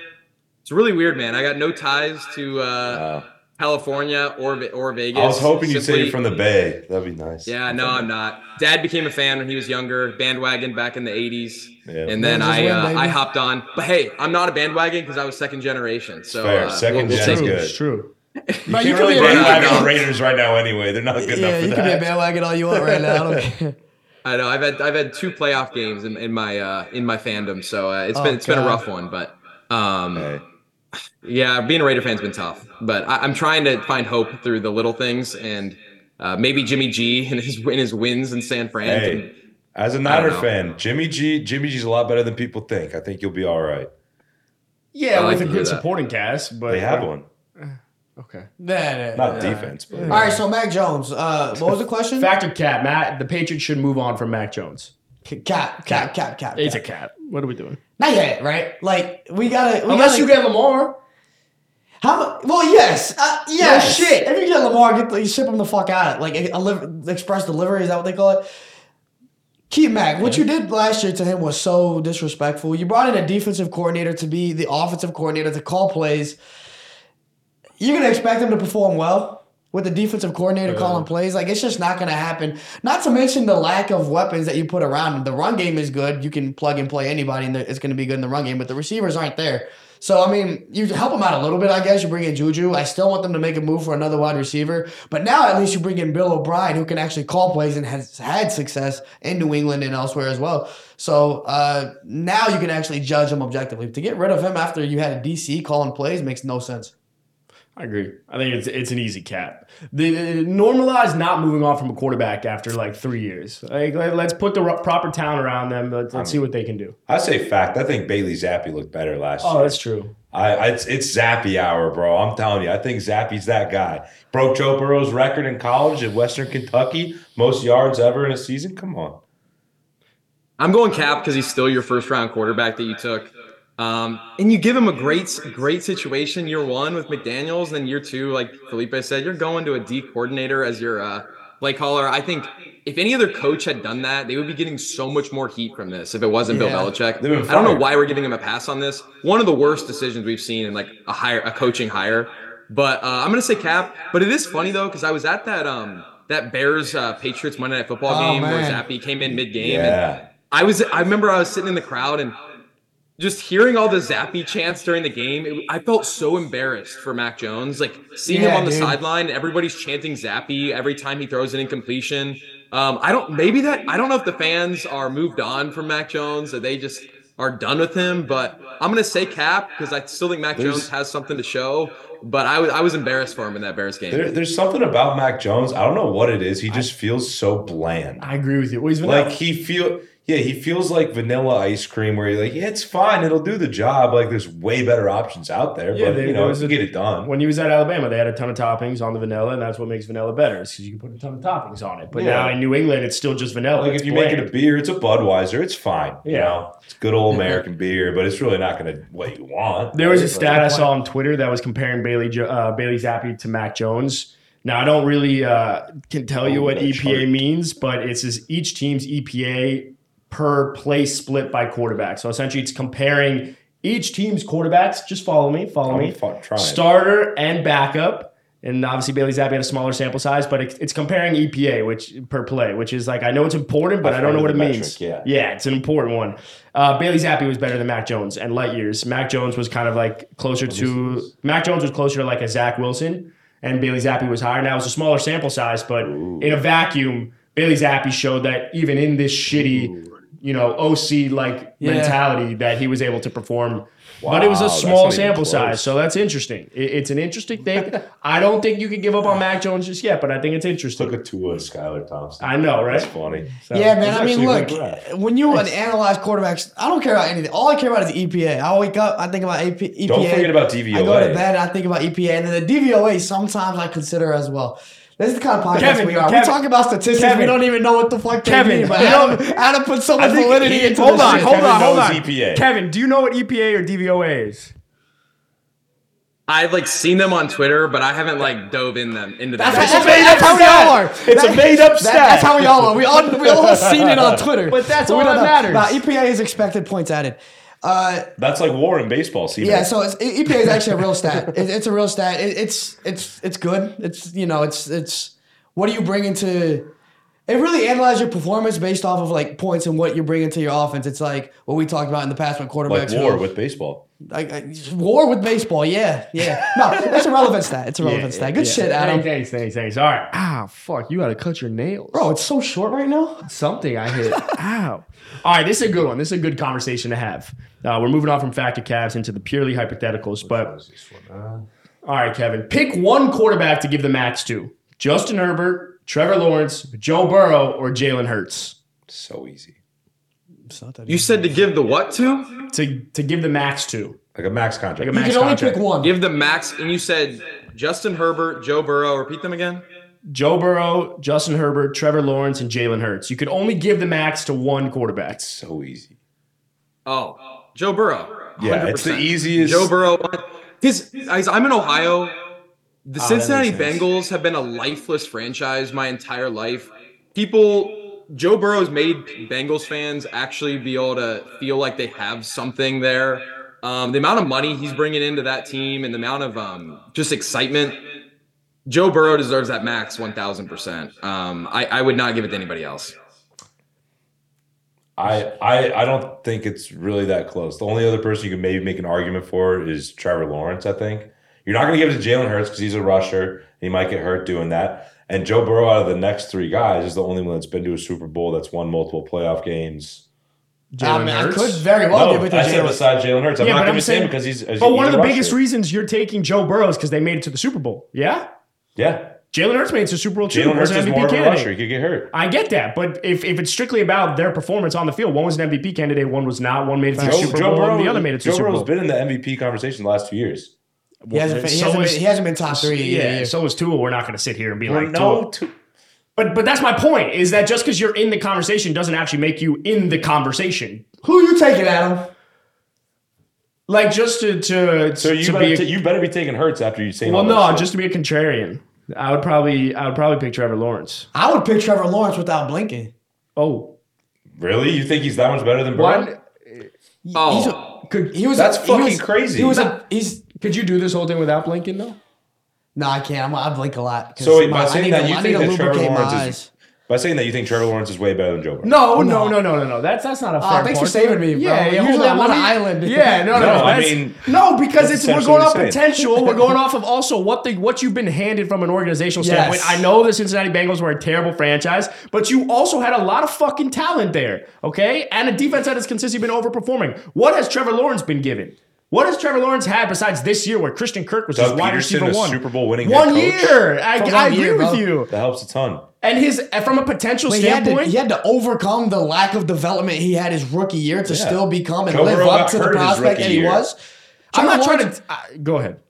It's really weird, man. I got no ties to uh, Uh, California or or Vegas. I was hoping you'd say Simply- you're from the Bay. That'd be nice. Yeah, no, I'm not. Dad became a fan when he was younger, bandwagon back in the 80s. Yeah. And then I win, uh. I hopped on. But hey, I'm not a bandwagon because I was second generation. So Fair. uh, Second we'll, we'll gen is it's true. But You you can't could really be a bandwagon bandwagon. on Raiders right now anyway. They're not good enough Yeah, for you can be a that. bandwagon all you want right now. I don't care. I know I've had I've had two playoff games in, in my uh, in my fandom, so uh, it's Oh, been it's been a rough one. But um, Hey, yeah, being a Raider fan's been tough. But I, I'm trying to find hope through the little things, and uh, maybe Jimmy G [LAUGHS] and his in his wins in San Fran. Hey. can As a Niner fan, Jimmy G, Jimmy G's a lot better than people think. I think you'll be all right. Yeah, like with a good supporting cast, but They have one, Okay. Yeah, yeah, not yeah. defense, but All right, so Mac Jones. Uh, what was the question? Factor cap, Matt. The Patriots should move on from Mac Jones. Cap, cap, cap, cap. It's a cap. cap. What are we doing? Not yet, right? Like we gotta. We Unless gotta, you get Lamar. How mu- Well, yes, uh, yes. shit. If you get Lamar, get the, you ship him the fuck out. Like a, a express delivery is that what they call it? Keep Mac. What you did last year to him was so disrespectful. You brought in a defensive coordinator to be the offensive coordinator to call plays. You're gonna expect him to perform well with the defensive coordinator calling plays. Like it's just not gonna happen. Not to mention the lack of weapons that you put around him. The run game is good. You can plug and play anybody, and it's gonna be good in the run game. But the receivers aren't there. So I mean, you help them out a little bit, I guess. You bring in Juju. I still want them to make a move for another wide receiver. But now at least you bring in Bill O'Brien, who can actually call plays and has had success in New England and elsewhere as well. So uh, now you can actually judge him objectively. To get rid of him after you had a DC calling plays makes no sense. I agree. I think it's it's an easy cap. The, the normalize not moving on from a quarterback after like three years. Like let, us put the ro- proper talent around them. Let's, let's see what they can do. I say fact. I think Bailey Zappe looked better last Oh, year. Oh, that's true. I, I it's, it's Zappy hour, bro. I'm telling you. I think Zappe's that guy. Broke Joe Burrow's record in college at Western Kentucky, most yards ever in a season. Come on. I'm going Cap because he's still your first round quarterback that you took. Um, and you give him a great, great situation year one with McDaniels, and then year two, like Felipe said, you're going to a D coordinator as your uh, play caller. I think if any other coach had done that, they would be getting so much more heat from this if it wasn't Yeah. Bill Belichick. I don't know why we're giving him a pass on this. One of the worst decisions we've seen in like a hire, a coaching hire. But uh, I'm gonna say Cap. But it is funny though because I was at that um that Bears uh, Patriots Monday Night Football Oh, game where. Zappe came in mid game. and Yeah. I was I remember I was sitting in the crowd and just hearing all the Zappe chants during the game. It, I felt so embarrassed for Mac Jones. Like seeing him on the dude. sideline, everybody's chanting Zappe every time he throws an incompletion. Um, I don't maybe that I don't know if the fans are moved on from Mac Jones that they just are done with him. But I'm gonna say Cap because I still think Mac There's- Jones has something to show. But I was I was embarrassed for him in that Bears game. There, there's something about Mac Jones. I don't know what it is. He just feels so bland. I agree with you. Well, he's vanilla. Like he feel yeah, he feels like vanilla ice cream where you're like, yeah, it's fine, it'll do the job. Like there's way better options out there, Yeah, but there- you know, was a- get it done. when he was at Alabama, they had a ton of toppings on the vanilla, and that's what makes vanilla better. Because you can put a ton of toppings on it. But Yeah. now in New England, it's still just vanilla. Like if It's you make it a beer, it's a Budweiser, it's fine. You Yeah. know, it's good old [LAUGHS] American beer, but it's really not gonna what you want. There was a stat I saw on Twitter that was comparing Bailey uh, Bailey Zappe to Mac Jones. Now I don't really uh, can tell you Oh, what EPA chart. means, but it's just each team's EPA per play split by quarterback. So essentially, it's comparing each team's quarterbacks. Just follow me, follow I'm me. trying. Starter and backup. And obviously Bailey Zappe had a smaller sample size, but it's, it's comparing EPA, which per play, which is like I know it's important, but I've I don't know what it the means. yeah. yeah, it's an important one. Uh, Bailey Zappe was better than Mac Jones and light years. Mac Jones was kind of like closer to Mac Jones was closer to like a Zach Wilson, and Bailey Zappe was higher. Now it was a smaller sample size, but in a vacuum, Bailey Zappe showed that even in this shitty, you know, OC like Yeah. mentality, that he was able to perform. but it was a small sample size, so that's interesting. It- it's an interesting thing. [LAUGHS] I don't think you can give up on Mac Jones just yet, but I think it's interesting. Took a two of Skylar Thompson. I know, right? That's funny. So- yeah, man. I mean, look, when you analyze quarterbacks, I don't care about anything. All I care about is EPA. I wake up, I think about AP, EPA. Don't forget about DVOA. I go to bed, I think about EPA, and then the DVOA sometimes I consider as well. This is the kind of podcast Kevin, we are. we talk about statistics. Kevin. we don't even know what the fuck they Kevin, mean. But you know- Adam, Adam put so much validity he- into Hold this on, shit. hold Kevin on, hold knows on. EPA. Kevin, do you know what EPA or DVOA is? I've like seen them on Twitter, but I haven't like dove in them into That's, them. that's, made that's up how we all are. stat. It's a made up that- stat. That's how we all are. We all we all have seen it on [LAUGHS] Twitter. But that's we all don't that know. matters. Nah, EPA is expected points added. Uh, That's like war in baseball. See, Yeah, so it's, EPA is actually a real stat. It, it's a real stat. It, it's it's it's good. It's you know it's it's what do you bring into it really analyzes your performance based off of like points and what you bring into your offense. It's like what we talked about in the past when like quarterbacks war feel- with baseball. like, uh, war with baseball. Yeah, yeah. No, that's a relevant stat. It's a relevant stat. Good shit, Adam. Thanks, thanks, thanks. All right. Ah, fuck. You got to cut your nails. Bro, it's so short right now. Something I hit. [LAUGHS] Ow. All right, this is a good one. This is a good conversation to have. Uh, we're moving on from Fact or Caps into the purely hypotheticals. But all right, Kevin, pick one quarterback to give the max to: Justin Herbert, Trevor Lawrence, Joe Burrow, or Jalen Hurts. So easy. It's not that You easy. said to give the what to? To to give the max to. Like a max contract. Like a you max can only contract. pick one. Give the max, and you said Justin Herbert, Joe Burrow. Repeat them again. Joe Burrow, Justin Herbert, Trevor Lawrence, and Jalen Hurts. You could only give the max to one quarterback. so easy. Oh, Joe Burrow. Yeah, it's the easiest. Joe Burrow. Because guys, I'm in Ohio. The that Cincinnati makes. Bengals have been a lifeless franchise my entire life. People, Joe Burrow's made Bengals fans actually be able to feel like they have something there. Um, the amount of money he's bringing into that team and the amount of um, just excitement. Joe Burrow deserves that max 1,000%. Um, I, I would not give it to anybody else. I, I I don't think it's really that close. The only other person you can maybe make an argument for is Trevor Lawrence. I think you're not going to give it to Jalen Hurts because he's a rusher. He might get hurt doing that. And Joe Burrow, out of the next three guys, is the only one that's been to a Super Bowl that's won multiple playoff games. Um, I, mean, I could very well no, give it to I said Jalen. besides Jalen Hurts. I'm Yeah, not but going to say him because he's. he's But one of a the biggest reasons you're taking Joe Burrow is because they made it to the Super Bowl. Yeah? Yeah, Jalen Hurts made it to Super Bowl too. Jalen Hurts was is an more of a candidate. rusher. He could get hurt. I get that, but if, if it's strictly about their performance on the field, one was an MVP candidate, one was not. One made it to the Joe, Super Joe Bowl, Burrow, and the other made it to Joe the Super Burrow's Bowl. been in the MVP conversation the last two years. He hasn't, he, So hasn't is- been, he hasn't been top three. Yeah, Yeah, so is Tua. We're not going to sit here and be Well, like, no, Tua. But but that's my point. Is that just because you're in the conversation doesn't actually make you in the conversation. Who you taking, Adam? Like just to to so you to better be a- ta- you better be taking Hurts after you say well, all no, shit. just to be a contrarian. I would probably I would probably pick Trevor Lawrence. I would pick Trevor Lawrence without blinking. Oh, really you think he's that much better than Burrow? Oh. He's a, oh. Could he was That's a, he fucking was- crazy. He was a, he's could you do this whole thing without blinking though? no, I can't. I'm, I blink a lot. So wait, my- by I saying that to- you I think that Trevor lubricate my Lawrence is by saying that you think Trevor Lawrence is way better than Joe Burrow? No, oh, no, no. no, no, no, no. That's that's not a fair. Oh, thanks for saving me, bro. Yeah, yeah. Usually hold I'm on an island. Yeah, no, no. No, I mean, no, because it's we're going off essentially potential. We're going off of also what the what you've been handed from an organizational Yes. standpoint. I know the Cincinnati Bengals were a terrible franchise, but you also had a lot of fucking talent there, okay? And a defense that has consistently been overperforming. What has Trevor Lawrence been given? What has Trevor Lawrence had besides this year where Christian Kirk was Doug just wide Pederson, receiver a one? Super Bowl winning one head coach? year. I, For one I agree year, with bro. you. That helps a ton. And his from a potential Wait, he, had to, standpoint, he had to overcome the lack of development he had his rookie year to Yeah. still become and Joe live Burrow up to the prospect that he year. was. I'm not Trevor trying Lawrence- to. Uh, go ahead.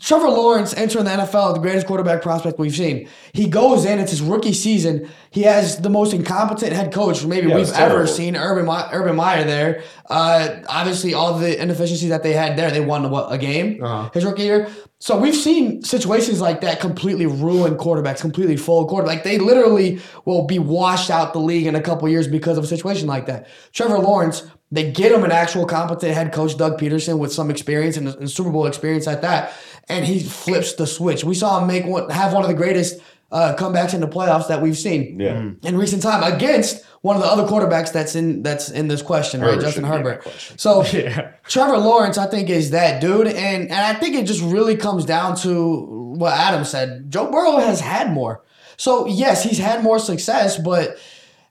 Trevor Lawrence entering the NFL, the greatest quarterback prospect we've seen. He goes in, it's his rookie season. He has the most incompetent head coach maybe Yeah, we've ever seen, Urban, My- Urban Meyer there. Uh, obviously, all the inefficiencies that they had there, they won what, a game Uh-huh. his rookie year. So we've seen situations like that completely ruin quarterbacks, completely fold quarterback. Like they literally will be washed out the league in a couple years because of a situation like that. Trevor Lawrence, they get him an actual competent head coach, Doug Pederson, with some experience and, and Super Bowl experience at that, and he flips the switch. We saw him make one, have one of the greatest uh, comebacks in the playoffs that we've seen Yeah. Mm-hmm. in recent time against one of the other quarterbacks that's in that's in this question, right? Justin should be in that Herbert. So [LAUGHS] Yeah. Trevor Lawrence, I think, is that dude, and and I think it just really comes down to what Adam said. Joe Burrow has had more, so yes, he's had more success, but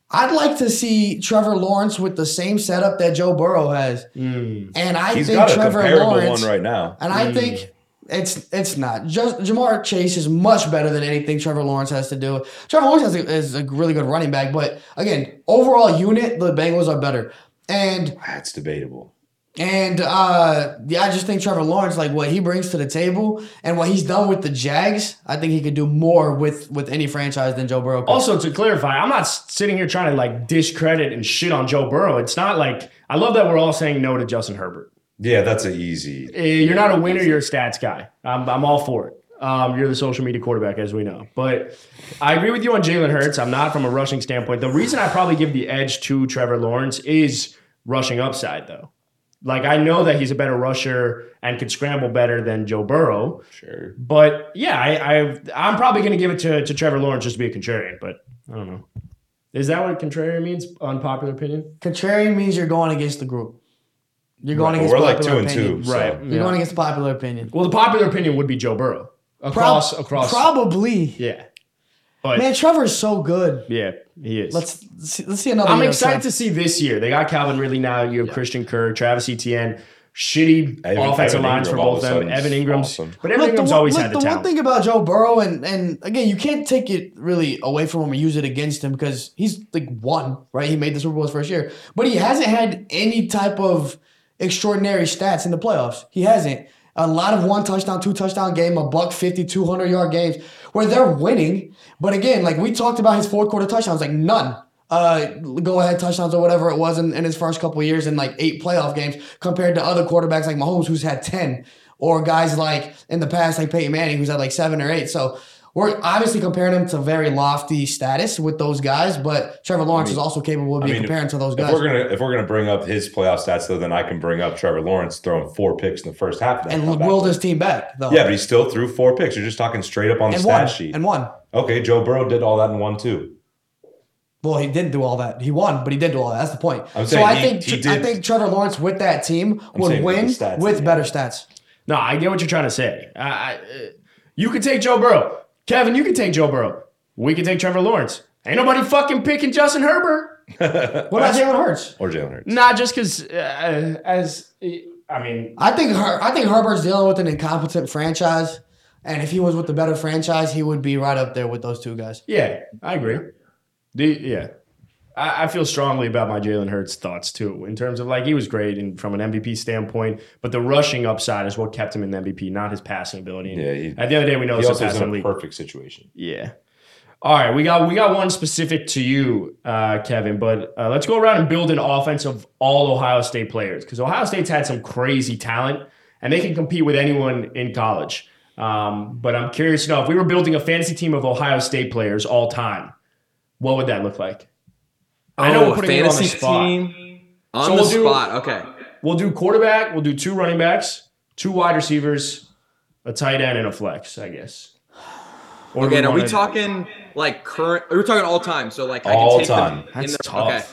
I'd like to see Trevor Lawrence with the same setup that Joe Burrow has, mm. and I He's think got a Trevor Lawrence, one right now. and I mm. think. It's it's not. Just Ja'Marr Chase is much better than anything Trevor Lawrence has to do. Trevor Lawrence has a, is a really good running back, but again, overall unit, the Bengals are better. And That's debatable. and uh, yeah, I just think Trevor Lawrence, like what he brings to the table and what he's done with the Jags, I think he could do more with with any franchise than Joe Burrow. Could. Also, to clarify, I'm not sitting here trying to like discredit and shit on Joe Burrow. It's not like I love that we're all saying no to Justin Herbert. Yeah, that's an easy. Eh, You're not a winner. You're a stats guy. I'm, I'm all for it. Um, you're the social media quarterback, as we know. But I agree with you on Jalen Hurts. I'm not from a rushing standpoint. The reason I probably give the edge to Trevor Lawrence is rushing upside, though. Like I know that he's a better rusher and could scramble better than Joe Burrow. Sure. But yeah, I, I I'm probably going to give it to, to Trevor Lawrence just to be a contrarian. But I don't know. Is that what contrarian means? Unpopular opinion? Contrarian means you're going against the group. You're going But against we're like popular two and opinion. two. so- Right. You're Yeah. going against the popular opinion. Well, the popular opinion would be Joe Burrow across Prob- across. Probably. yeah, but Man, Trevor's so good. yeah, he is. Let's see, let's see another. I'm year excited to see this year. They got Calvin Ridley now. You have Christian Kirk, Travis Etienne. shitty Evan- offensive Evan lines for Engram all both of them. Evan is Engram's, awesome. but Evan Engram's one, always look, had the, the talent. one thing about Joe Burrow, and and again, you can't take it really away from him or use it against him because he's like one, right? He made the Super Bowl his first year, but he hasn't had any type of extraordinary stats in the playoffs. He hasn't. A lot of one touchdown, two touchdown game, a buck 50, 200 yard games where they're winning. But again, like we talked about his fourth quarter touchdowns, like none. Uh, go ahead touchdowns or whatever it was in, in his first couple years in like eight playoff games compared to other quarterbacks like Mahomes who's had 10 or guys like in the past like Peyton Manning who's had like seven or eight. So we're obviously comparing him to very lofty status with those guys, but Trevor Lawrence is also capable of I being mean, compared to those guys. If guys. we're gonna if we're gonna bring up his playoff stats, though, then I can bring up Trevor Lawrence throwing four picks in the first half. Of that and comeback. willed his team back though. yeah, but he still threw four picks. You're just talking straight up on the and stat won. sheet. And won. okay, Joe Burrow did all that in one too. Well, he didn't do all that. He won, but he did do all that. That's the point. I'm so I he- think he I think Trevor Lawrence with that team would saying with win the stats with that he better stats. No, I get what you're trying to say. I, I, uh, you could take Joe Burrow. Kevin, you can take Joe Burrow. We can take Trevor Lawrence. Ain't nobody fucking picking Justin Herbert. [LAUGHS] What about Jalen Hurts? Or Jalen Hurts. Not just because, uh, as I mean, I think Her- I think Herbert's dealing with an incompetent franchise, and if he was with the better franchise, he would be right up there with those two guys. yeah, I agree. The, yeah, I, I feel strongly about my Jalen Hurts thoughts too. In terms of like he was great and from an MVP standpoint, but the rushing upside is what kept him in the MVP, not his passing ability. And Yeah, he- at the end of the day, we know He also is in a league. perfect situation. Yeah. All right, we got we got one specific to you, uh, Kevin. But uh, let's go around and build an offense of all Ohio State players because Ohio State's had some crazy talent and they can compete with anyone in college. Um, but I'm curious to know if we were building a fantasy team of Ohio State players all time, what would that look like? I know oh, we're putting you on the fantasy spot. team on So the we'll do- spot. Okay. We'll do quarterback. We'll do two running backs, two wide receivers, a tight end, and a flex. I guess. Or do Okay, now are we talking like current? We're talking all time. So like I All can take time. in That's the- tough. Okay.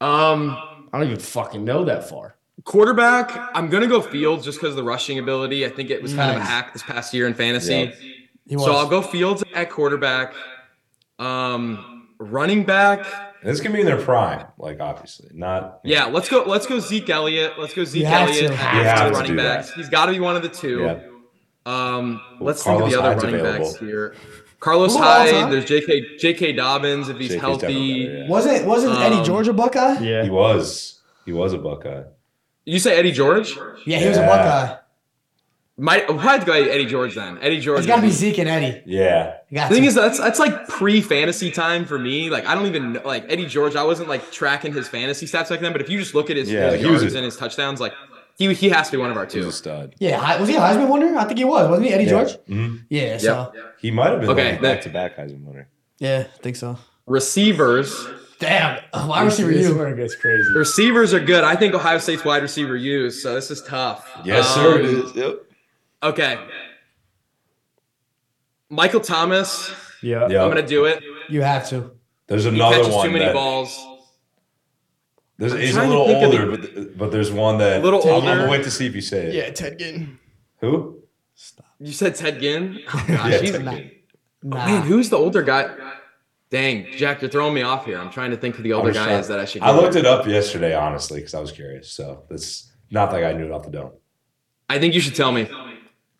Um, I don't even fucking know that far. quarterback. I'm gonna go Fields just because of the rushing ability. I think it was kind of a hack this past year in fantasy. Yeah. He was. So I'll go Fields at quarterback. Um, running back. And this can be in their prime, like obviously, not. Yeah, let's go. Let's go Zeke Elliott. Let's go Zeke have Elliott. to. at You have to running do backs. that. He's got to be one of the two. Yeah. Um, let's Carlos think of the Hyde's other running available. backs here. Carlos Who Hyde. There's J.K. J.K. Dobbins if he's JK's healthy. better, yeah. wasn't wasn't Eddie Um, George a Buckeye? Yeah. He was. He was a Buckeye. You say Eddie George? Yeah, he was a Yeah. Buckeye. Might we'll have to go Eddie George then. Eddie George. It's got to be Zeke and Eddie. Yeah. You got The thing to. is, that's that's like pre fantasy time for me. Like I don't even know, like Eddie George. I wasn't like tracking his fantasy stats back then. But if you just look at his, Yeah, his he yards and his touchdowns, like he he has to be one of our two. was a stud. yeah, was he a Heisman winner? I think he was. Wasn't he Eddie George? Mhm. Yeah. So He might have been Okay, back to back Heisman winner. yeah, I think so. Receivers. Damn, wide receiver This you. gets crazy. Receivers are good. I think Ohio State's wide receiver use. So this is tough. Yes, Um, sir. It is. Yep. Okay. Michael Thomas. Yeah. Yeah. I'm gonna do it. You have to. There's He another catches one. too many that- balls. There's, I'm he's a little think of the- older, but, but there's one that A little I'm, I'm older? gonna wait to see if you say it. Yeah, Ted Ginn. Who? You said Ted Ginn. [LAUGHS] Oh, gosh, Yeah, he's- Ted Nah. Ginn. Oh, nah. Man, who's the older guy? Dang, Jack, you're throwing me off here. I'm trying to think who the older I'm guy shocked. is that I should. I looked it up yesterday, honestly, because I was curious. So that's not like I knew it off the dome. I think you should tell me.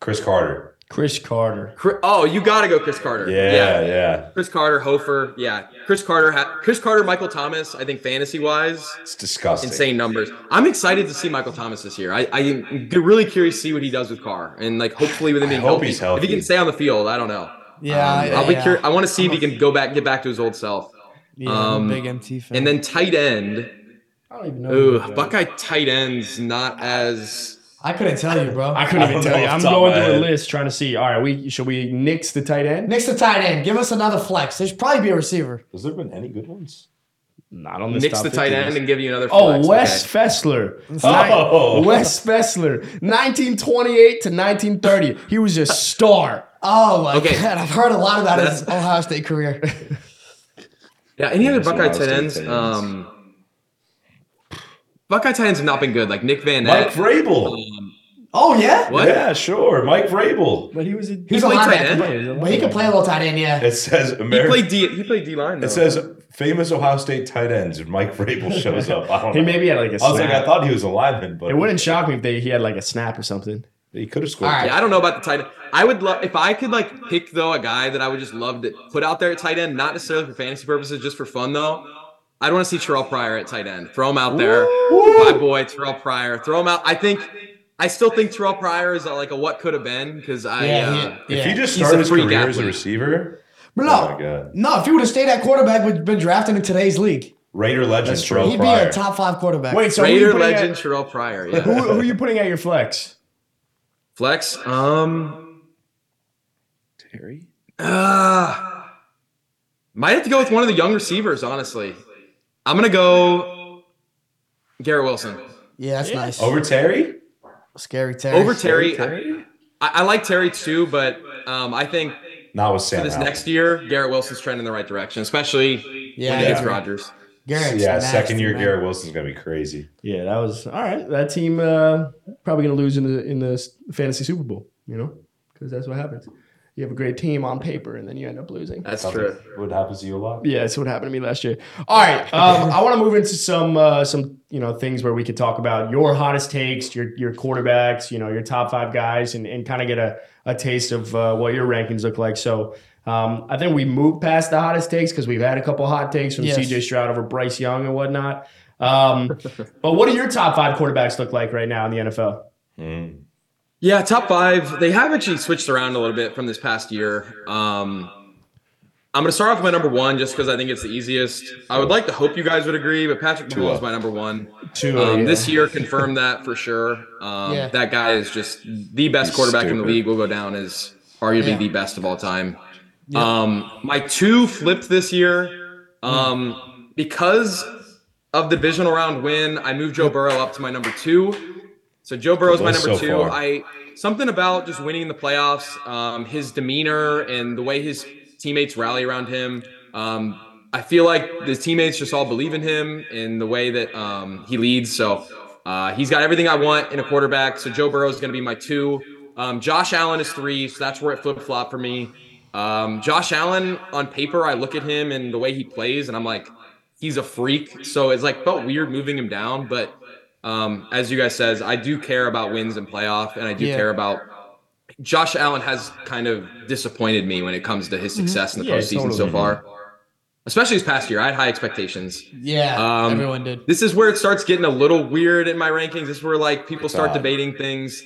Cris Carter. Cris Carter. Chri- Oh, you got to go, Cris Carter. Yeah, yeah. yeah. Cris Carter, Hofer. Yeah, Cris Carter. Ha- Cris Carter, Michael Thomas. I think fantasy wise, It's disgusting. insane numbers. I'm excited to see Michael Thomas this year. I, I'm really curious to see what he does with Carr, and like hopefully with him I being hope healthy. he's If he can stay on the field, I don't know. Yeah, Um, yeah, I'll be yeah. curious. I want to see if he can go back, get back to his old self. Yeah, Um, big MT fan. And then tight end. I don't even know. Ooh, who that is. Buckeye tight ends not as. I couldn't tell you, bro. [LAUGHS] I couldn't I even tell you. I'm going of my through a list trying to see. All right, we should we nix the tight end? Nix the tight end, give us another flex. There should probably be a receiver. Has there been any good ones? Not on this Nix top the tight end list. and give you another. Oh. Wes Okay. Fessler. Oh. Ni- Wes Fesler. [LAUGHS] 1928 to 1930. He was a star. Oh my Okay. god, I've heard a lot about his [LAUGHS] Ohio State career. Yeah, any other Buckeye tight ends? tight ends. Um, Buckeye tight ends have not been good. Like Nick Van Mike Ness. Vrabel. Um, oh yeah, What? Yeah, sure. Mike Vrabel. But he was a he's a tight linebacker, end? but he can play a little tight end. Yeah, It says He played D. He played D line. It says famous Ohio State tight ends, Mike Vrabel [LAUGHS] shows up. I don't He know. maybe had like a I was like, I thought he was a lineman, but it wouldn't shock me if they, he had like a snap or something. he could have scored. All right. Yeah, I don't know about the tight end. I would love if I could like pick though a guy that I would just love to put out there at tight end, not necessarily for fantasy purposes, just for fun though. I'd want to see Terrelle Pryor at tight end. Throw him out there, my boy Terrelle Pryor. Throw him out. I think, I still think Terrelle Pryor is like a what could have been because I. Yeah, uh, he- If yeah. he just started his freak career as a receiver, But oh no, my god, no. If he would have stayed at quarterback, would have been drafted in today's league. Raider legend That's true. Terrelle He'd be a top five quarterback. Wait, so who you Raider legend At, Terrelle Pryor. who, Yeah. who are you putting at your flex? Flex. Um. Terry? Uh, might have to go with one of the young receivers. Honestly, I'm gonna go Garrett Wilson yeah, that's nice. Over Terry? Scary Terry. over Terry. Terry? I, I like Terry too, but um, I think Not with Sam for this Howell. next year, Garrett Wilson's trending in the right direction, especially Yeah, when he gets agree. Rodgers. Garrett's yeah, nasty, second year man. Garrett Wilson's gonna be crazy. Yeah, that was all right. That team uh, probably going to lose in the in the fantasy Super Bowl. You know, because that's what happens. You have a great team on paper, and then you end up losing. That's Sounds true. like What happens to you a lot? Yeah, that's what happened to me last year. All right, um, I want to move into some uh, some you know things where we could talk about your hottest takes, your your quarterbacks, you know your top five guys, and, and kind of get a, a taste of uh, what your rankings look like. So um, I think we moved past the hottest takes because we've had a couple hot takes from Yes. C.J. Stroud over Bryce Young and whatnot. Um, but what do your top five quarterbacks look like right now in the NFL? Mm. Yeah, top five. They have actually switched around a little bit from this past year. Um, I'm going to start off with my number one just because I think it's the easiest. I would like to hope you guys would agree, but Patrick Mahomes is my number one. Two Um, This year confirmed that for sure. Um, Yeah. That guy is just the best He's quarterback in the league. Will go down as arguably Yeah. the best of all time. Um, my two flipped this year um, because of the divisional round win. I moved Joe Burrow up to my number two. So Joe Burrow's my number so two. far. I something about just winning the playoffs, um, his demeanor and the way his teammates rally around him. Um, I feel like his teammates just all believe in him in the way that um, he leads. So uh, he's got everything I want in a quarterback. So Joe Burrow is going to be my two. Um, Josh Allen is three, so that's where it flip flop for me. Um, Josh Allen on paper, I look at him and the way he plays, and I'm like, he's a freak. So it's like felt weird moving him down, but um, as you guys says, I do care about wins and playoff, and I do Yeah. care about. Josh Allen has kind of disappointed me when it comes to his success in the Yeah, postseason so totally. far, especially this past year. I had high expectations. Yeah, Um, everyone did. This is where it starts getting a little weird in my rankings. This is where like people start God. debating things.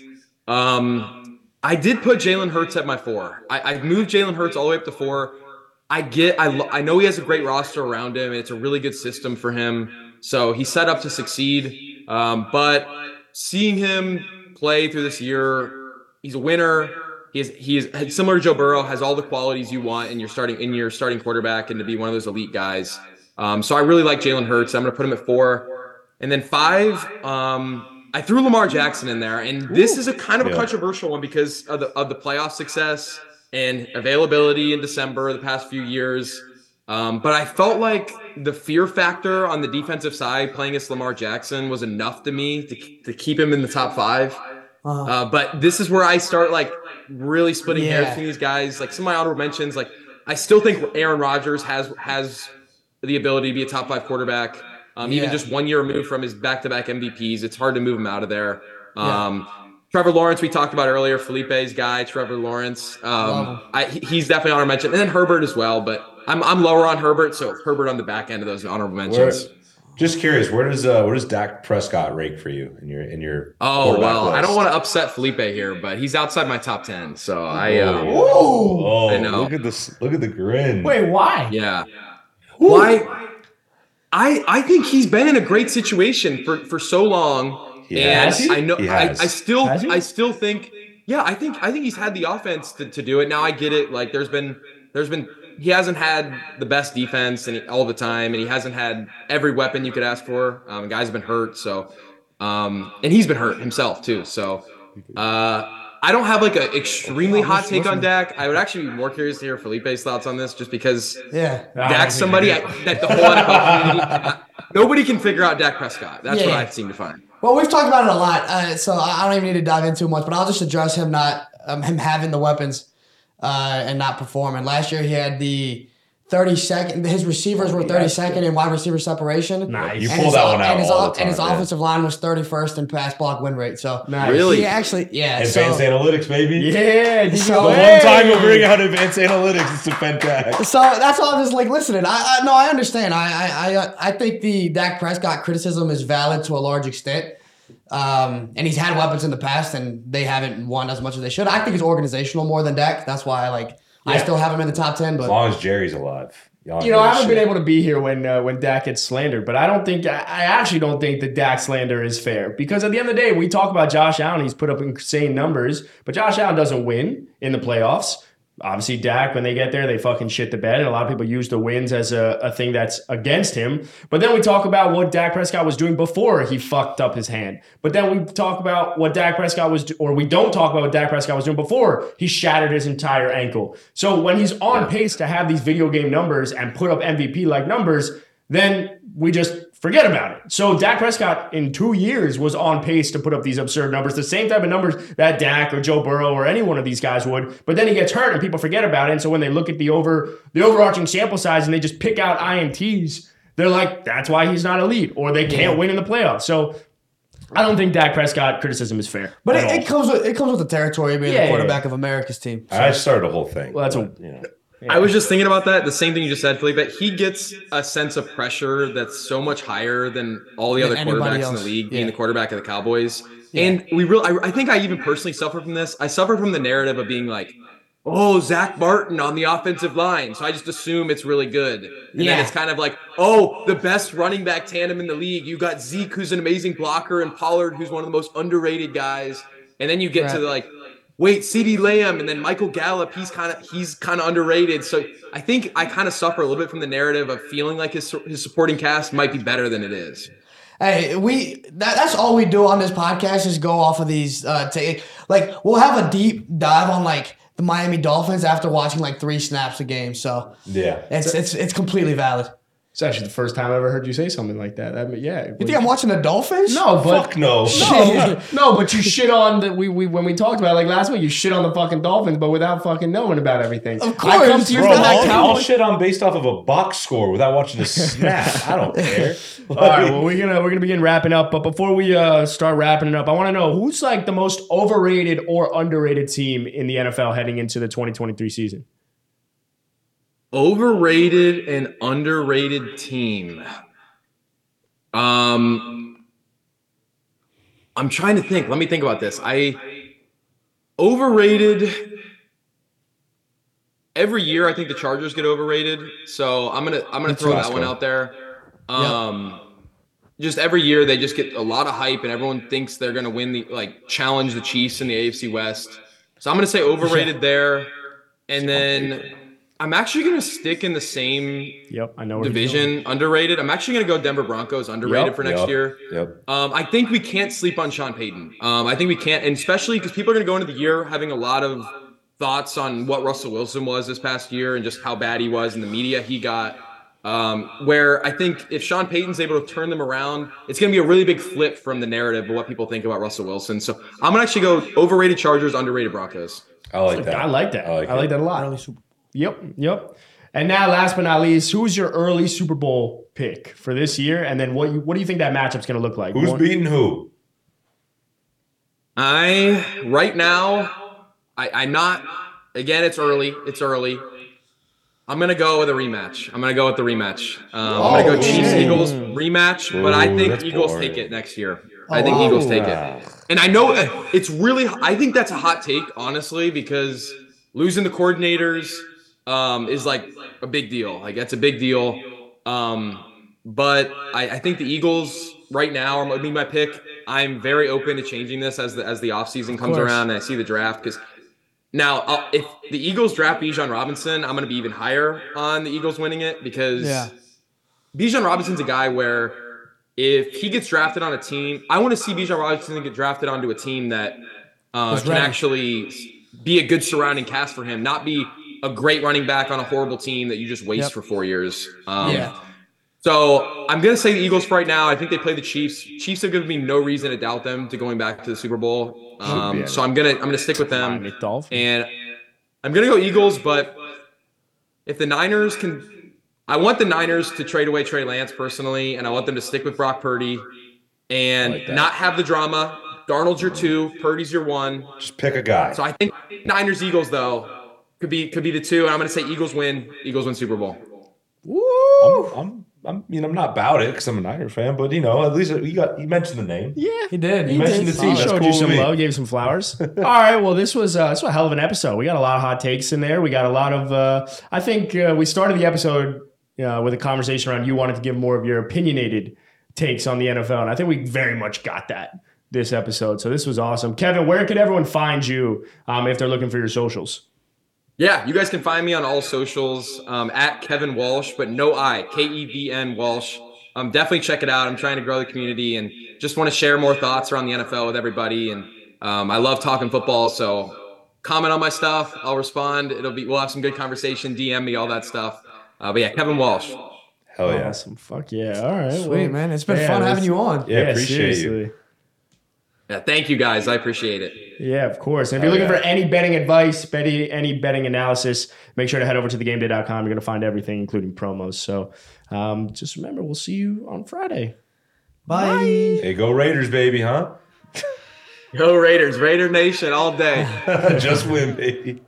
Um, I did put Jalen Hurts at my four. I, I moved Jalen Hurts all the way up to four. I get, I, lo- I know he has a great roster around him, and it's a really good system for him. So he's set up to succeed. Um, but seeing him play through this year, he's a winner. He is, he is similar to Joe Burrow, has all the qualities you want in your starting in your starting quarterback, and to be one of those elite guys. Um, so I really like Jalen Hurts. I'm going to put him at four, and then five. Um, I threw Lamar Jackson in there, and this is a kind of a Yeah. controversial one because of the of the playoff success and availability in December the past few years. Um, but I felt like the fear factor on the defensive side playing against Lamar Jackson was enough to me to, to keep him in the top five. Uh-huh. Uh, but this is where I start like really splitting hairs Yeah. between these guys. Like some of my honorable mentions, like I still think Aaron Rodgers has has the ability to be a top five quarterback. Um, Even Yeah. just one year removed from his back-to-back MVPs, it's hard to move him out of there. Yeah. Um, Trevor Lawrence, we talked about earlier, Felipe's guy, Trevor Lawrence. Um, I, he's definitely honorable mention, and then Herbert as well. But I'm I'm lower on Herbert, so Herbert on the back end of those honorable Where, mentions. just curious, where does uh, where does Dak Prescott rank for you in your in your Oh quarterback well, I don't want to upset Felipe here, but he's outside my top ten. So I, Ooh. Oh, I know. look at this! Look at the grin. Wait, why? yeah. Why? I I think he's been in a great situation for for so long, He and has. I know I. I still I still think yeah I think I think he's had the offense to, to do it. Now I get it. Like there's been there's been he hasn't had the best defense and he, all the time, and he hasn't had every weapon you could ask for. Um, guys have been hurt, so um, and he's been hurt himself too. So uh, I don't have like an extremely hot take on Dak. I would actually be more curious to hear Felipe's thoughts on this, just because Yeah. Dak's somebody I, that the whole NFL community, [LAUGHS] nobody can figure out Dak Prescott. That's what Yeah. I seem to find. Well, we've talked about it a lot, uh, so I I don't even need to dive into much. But I'll just address him not um, him having the weapons uh, and not perform. And Last year he had the 32nd. His receivers were Yeah, 32nd in wide receiver separation. Nice. You And pull his, that o- one out and his, all o- the and his yeah. offensive line was 31st in pass block win rate. So Nice. Really? he actually, yeah. Advanced so, analytics, baby. Yeah. So- The hey. one time you'll bring out advanced analytics it's to Fentac. So that's why I'm just like listening. I, I no, I understand. I I I, I think the Dak Prescott criticism is valid to a large extent. Um, and he's had weapons in the past, and they haven't won as much as they should. I think it's organizational more than Dak. That's why I like. I still have him in the top ten, but As long as Jerry's alive. Y'all You know, I haven't shit. been able to be here when uh, when Dak gets slandered, but I don't think I I actually don't think the Dak slander is fair because at the end of the day, we talk about Josh Allen. He's put up insane numbers, but Josh Allen doesn't win in the playoffs. Obviously, Dak, when they get there, they fucking shit the bed, and a lot of people use the wins as a, a thing that's against him. But then we talk about what Dak Prescott was doing before he fucked up his hand. But then we talk about what Dak Prescott was, do- or we don't talk about what Dak Prescott was doing before he shattered his entire ankle. So when he's on pace to have these video game numbers and put up MVP like numbers, then we just forget about it. So Dak Prescott in two years was on pace to put up these absurd numbers, the same type of numbers that Dak or Joe Burrow or any one of these guys would. But then he gets hurt and people forget about it. And so when they look at the over the overarching sample size and they just pick out INTs, they're like, that's why he's not elite, or they can't win in the playoffs. So I don't think Dak Prescott criticism is fair. but it, it comes with it comes with the territory of being Yeah, the yeah, quarterback of America's team. I started the whole thing. Well, that's a- but, you know. I was just thinking about that. The same thing you just said, Felipe. But he gets a sense of pressure that's so much higher than all the Than other quarterbacks in the league, Yeah. being the quarterback of the Cowboys. And we really, I, I think I even personally suffer from this. I suffer from the narrative of being like, "Oh, Zack Martin on the offensive line," so I just assume it's really good. And Yeah. then it's kind of like, "Oh, the best running back tandem in the league. You got Zeke, who's an amazing blocker, and Pollard, who's one of the most underrated guys." And then you get to the like wait, CeeDee Lamb and then Michael Gallup, he's kind of he's kind of underrated. So I think I kind of suffer a little bit from the narrative of feeling like his his supporting cast might be better than it is. Hey, we that, that's all we do on this podcast is go off of these. Uh, take like we'll have a deep dive on like the Miami Dolphins after watching like three snaps a game. So Yeah. it's it's it's completely valid. It's actually the first time I ever heard you say something like that. I mean, yeah. You think I'm watching the Dolphins? no, but Fuck no. [LAUGHS] No, no, but you shit on the we, we when we talked about it, like last week. You shit on the fucking Dolphins, but without fucking knowing about everything. Of I come course, to you Bro, for that I'll, I'll shit on based off of a box score without watching a snap. I don't [LAUGHS] care. All right, well, we're gonna we're gonna begin wrapping up, but before we uh, start wrapping it up, I want to know who's like the most overrated or underrated team in the NFL heading into the 2023 season. Overrated and underrated team. Um, I'm trying to think. Let me think about this. I overrated. Every year, I think the Chargers get overrated. So I'm gonna I'm gonna throw that one out there. Um, just every year they just get a lot of hype, and everyone thinks they're gonna win the like challenge the Chiefs in the AFC West. So I'm gonna say overrated there, and then I'm actually gonna stick in the same Yep, I know where you're going. division underrated. I'm actually going to go Denver Broncos underrated Yep, for next Yep. year. Yep. Um, I think we can't sleep on Sean Payton. Um, I think we can't, and especially because people are going to go into the year having a lot of thoughts on what Russell Wilson was this past year and just how bad he was in the media he got. Um, where I think if Sean Payton's able to turn them around, it's going to be a really big flip from the narrative of what people think about Russell Wilson. So I'm going to actually go overrated Chargers, underrated Broncos. I like that. I like that. I like, I like that a lot. Early Super- Yep, yep. And now, last but not least, who's your early Super Bowl pick for this year? And then what you what do you think that matchup's going to look like? Who's One- beating who? I right now, I, I'm not. Again, it's early. It's early. I'm gonna go with a rematch. I'm gonna go with the rematch. Um, I'm gonna Oh, go Chiefs shit. Eagles rematch, but I think Eagles boring. take it next year. I think wow. Eagles take Wow. it, and I know uh, it's really. I think that's a hot take, honestly, because losing the coordinators um, is like a big deal. Like that's a big deal. Um, but I, I think the Eagles right now are be my pick. I'm very open to changing this as the as the offseason comes around and I see the draft because now I'll, if the Eagles draft Bijan Robinson, I'm going to be even higher on the Eagles winning it because Yeah. Bijan Robinson's a guy where if he gets drafted on a team, I want to see Bijan Robinson get drafted onto a team that uh, can actually be a good surrounding cast for him, not be a great running back on a horrible team that you just waste Yep. for four years. Um, Yeah. so I'm gonna say the Eagles for right now. I think they play the Chiefs. Chiefs have given me no reason to doubt them to going back to the Super Bowl. Um, so I'm gonna I'm gonna stick with them, and I'm gonna go Eagles. But if the Niners can I want the Niners to trade away Trey Lance personally, and I want them to stick with Brock Purdy and like not have the drama. Darnold's your two, Purdy's your one. Just pick a guy. So I think Niners Eagles though could be could be the two, and I'm gonna say Eagles win. Eagles win Super Bowl. I'm, I'm, I'm, I mean, I'm not about it because I'm a Niners fan, but you know, at least you got you mentioned the name. Yeah, He did. You mentioned the team. He showed cool you some me. love, gave you some flowers. [LAUGHS] All right, well, this was uh, this was a hell of an episode. We got a lot of hot takes in there. We got a lot of. Uh, I think uh, we started the episode uh, with a conversation around you wanted to give more of your opinionated takes on the NFL, and I think we very much got that this episode. So this was awesome, Kevin. Where could everyone find you um, if they're looking for your socials? Yeah, you guys can find me on all socials um, at Kevin Walsh, but no I, K E V N Walsh. Um, definitely check it out. I'm trying to grow the community and just want to share more thoughts around the NFL with everybody. And um, I love talking football, so comment on my stuff. I'll respond. It'll be we'll have some good conversation. DM me all that stuff. Uh, but yeah, Kevin Walsh. Hell yeah. Awesome. Fuck yeah. All right. Sweet, man. It's been yeah, fun having you on. Yeah, appreciate you. Seriously. Yeah, thank you guys. I appreciate it. Yeah, of course. And if you're Oh, looking yeah. for any betting advice, betting, any betting analysis, make sure to head over to thegameday.com. You're going to find everything, including promos. So um, just remember, we'll see you on Friday. Bye. Hey, go Raiders, baby, huh? [LAUGHS] Go Raiders, Raider Nation all day. [LAUGHS] Just win, baby.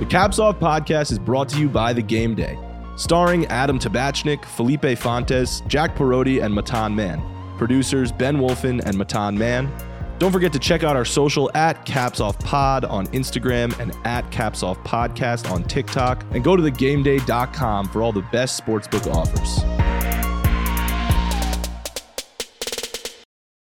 The Caps Off podcast is brought to you by The Game Day, starring Adam Tabachnik, Felipe Fontes, Jack Parodi, and Matan Mann. Producers Ben Wolfen and Matan Mann. Don't forget to check out our social at Caps Off Pod on Instagram and at Caps Off Podcast on TikTok, and go to thegameday.com for all the best sportsbook offers.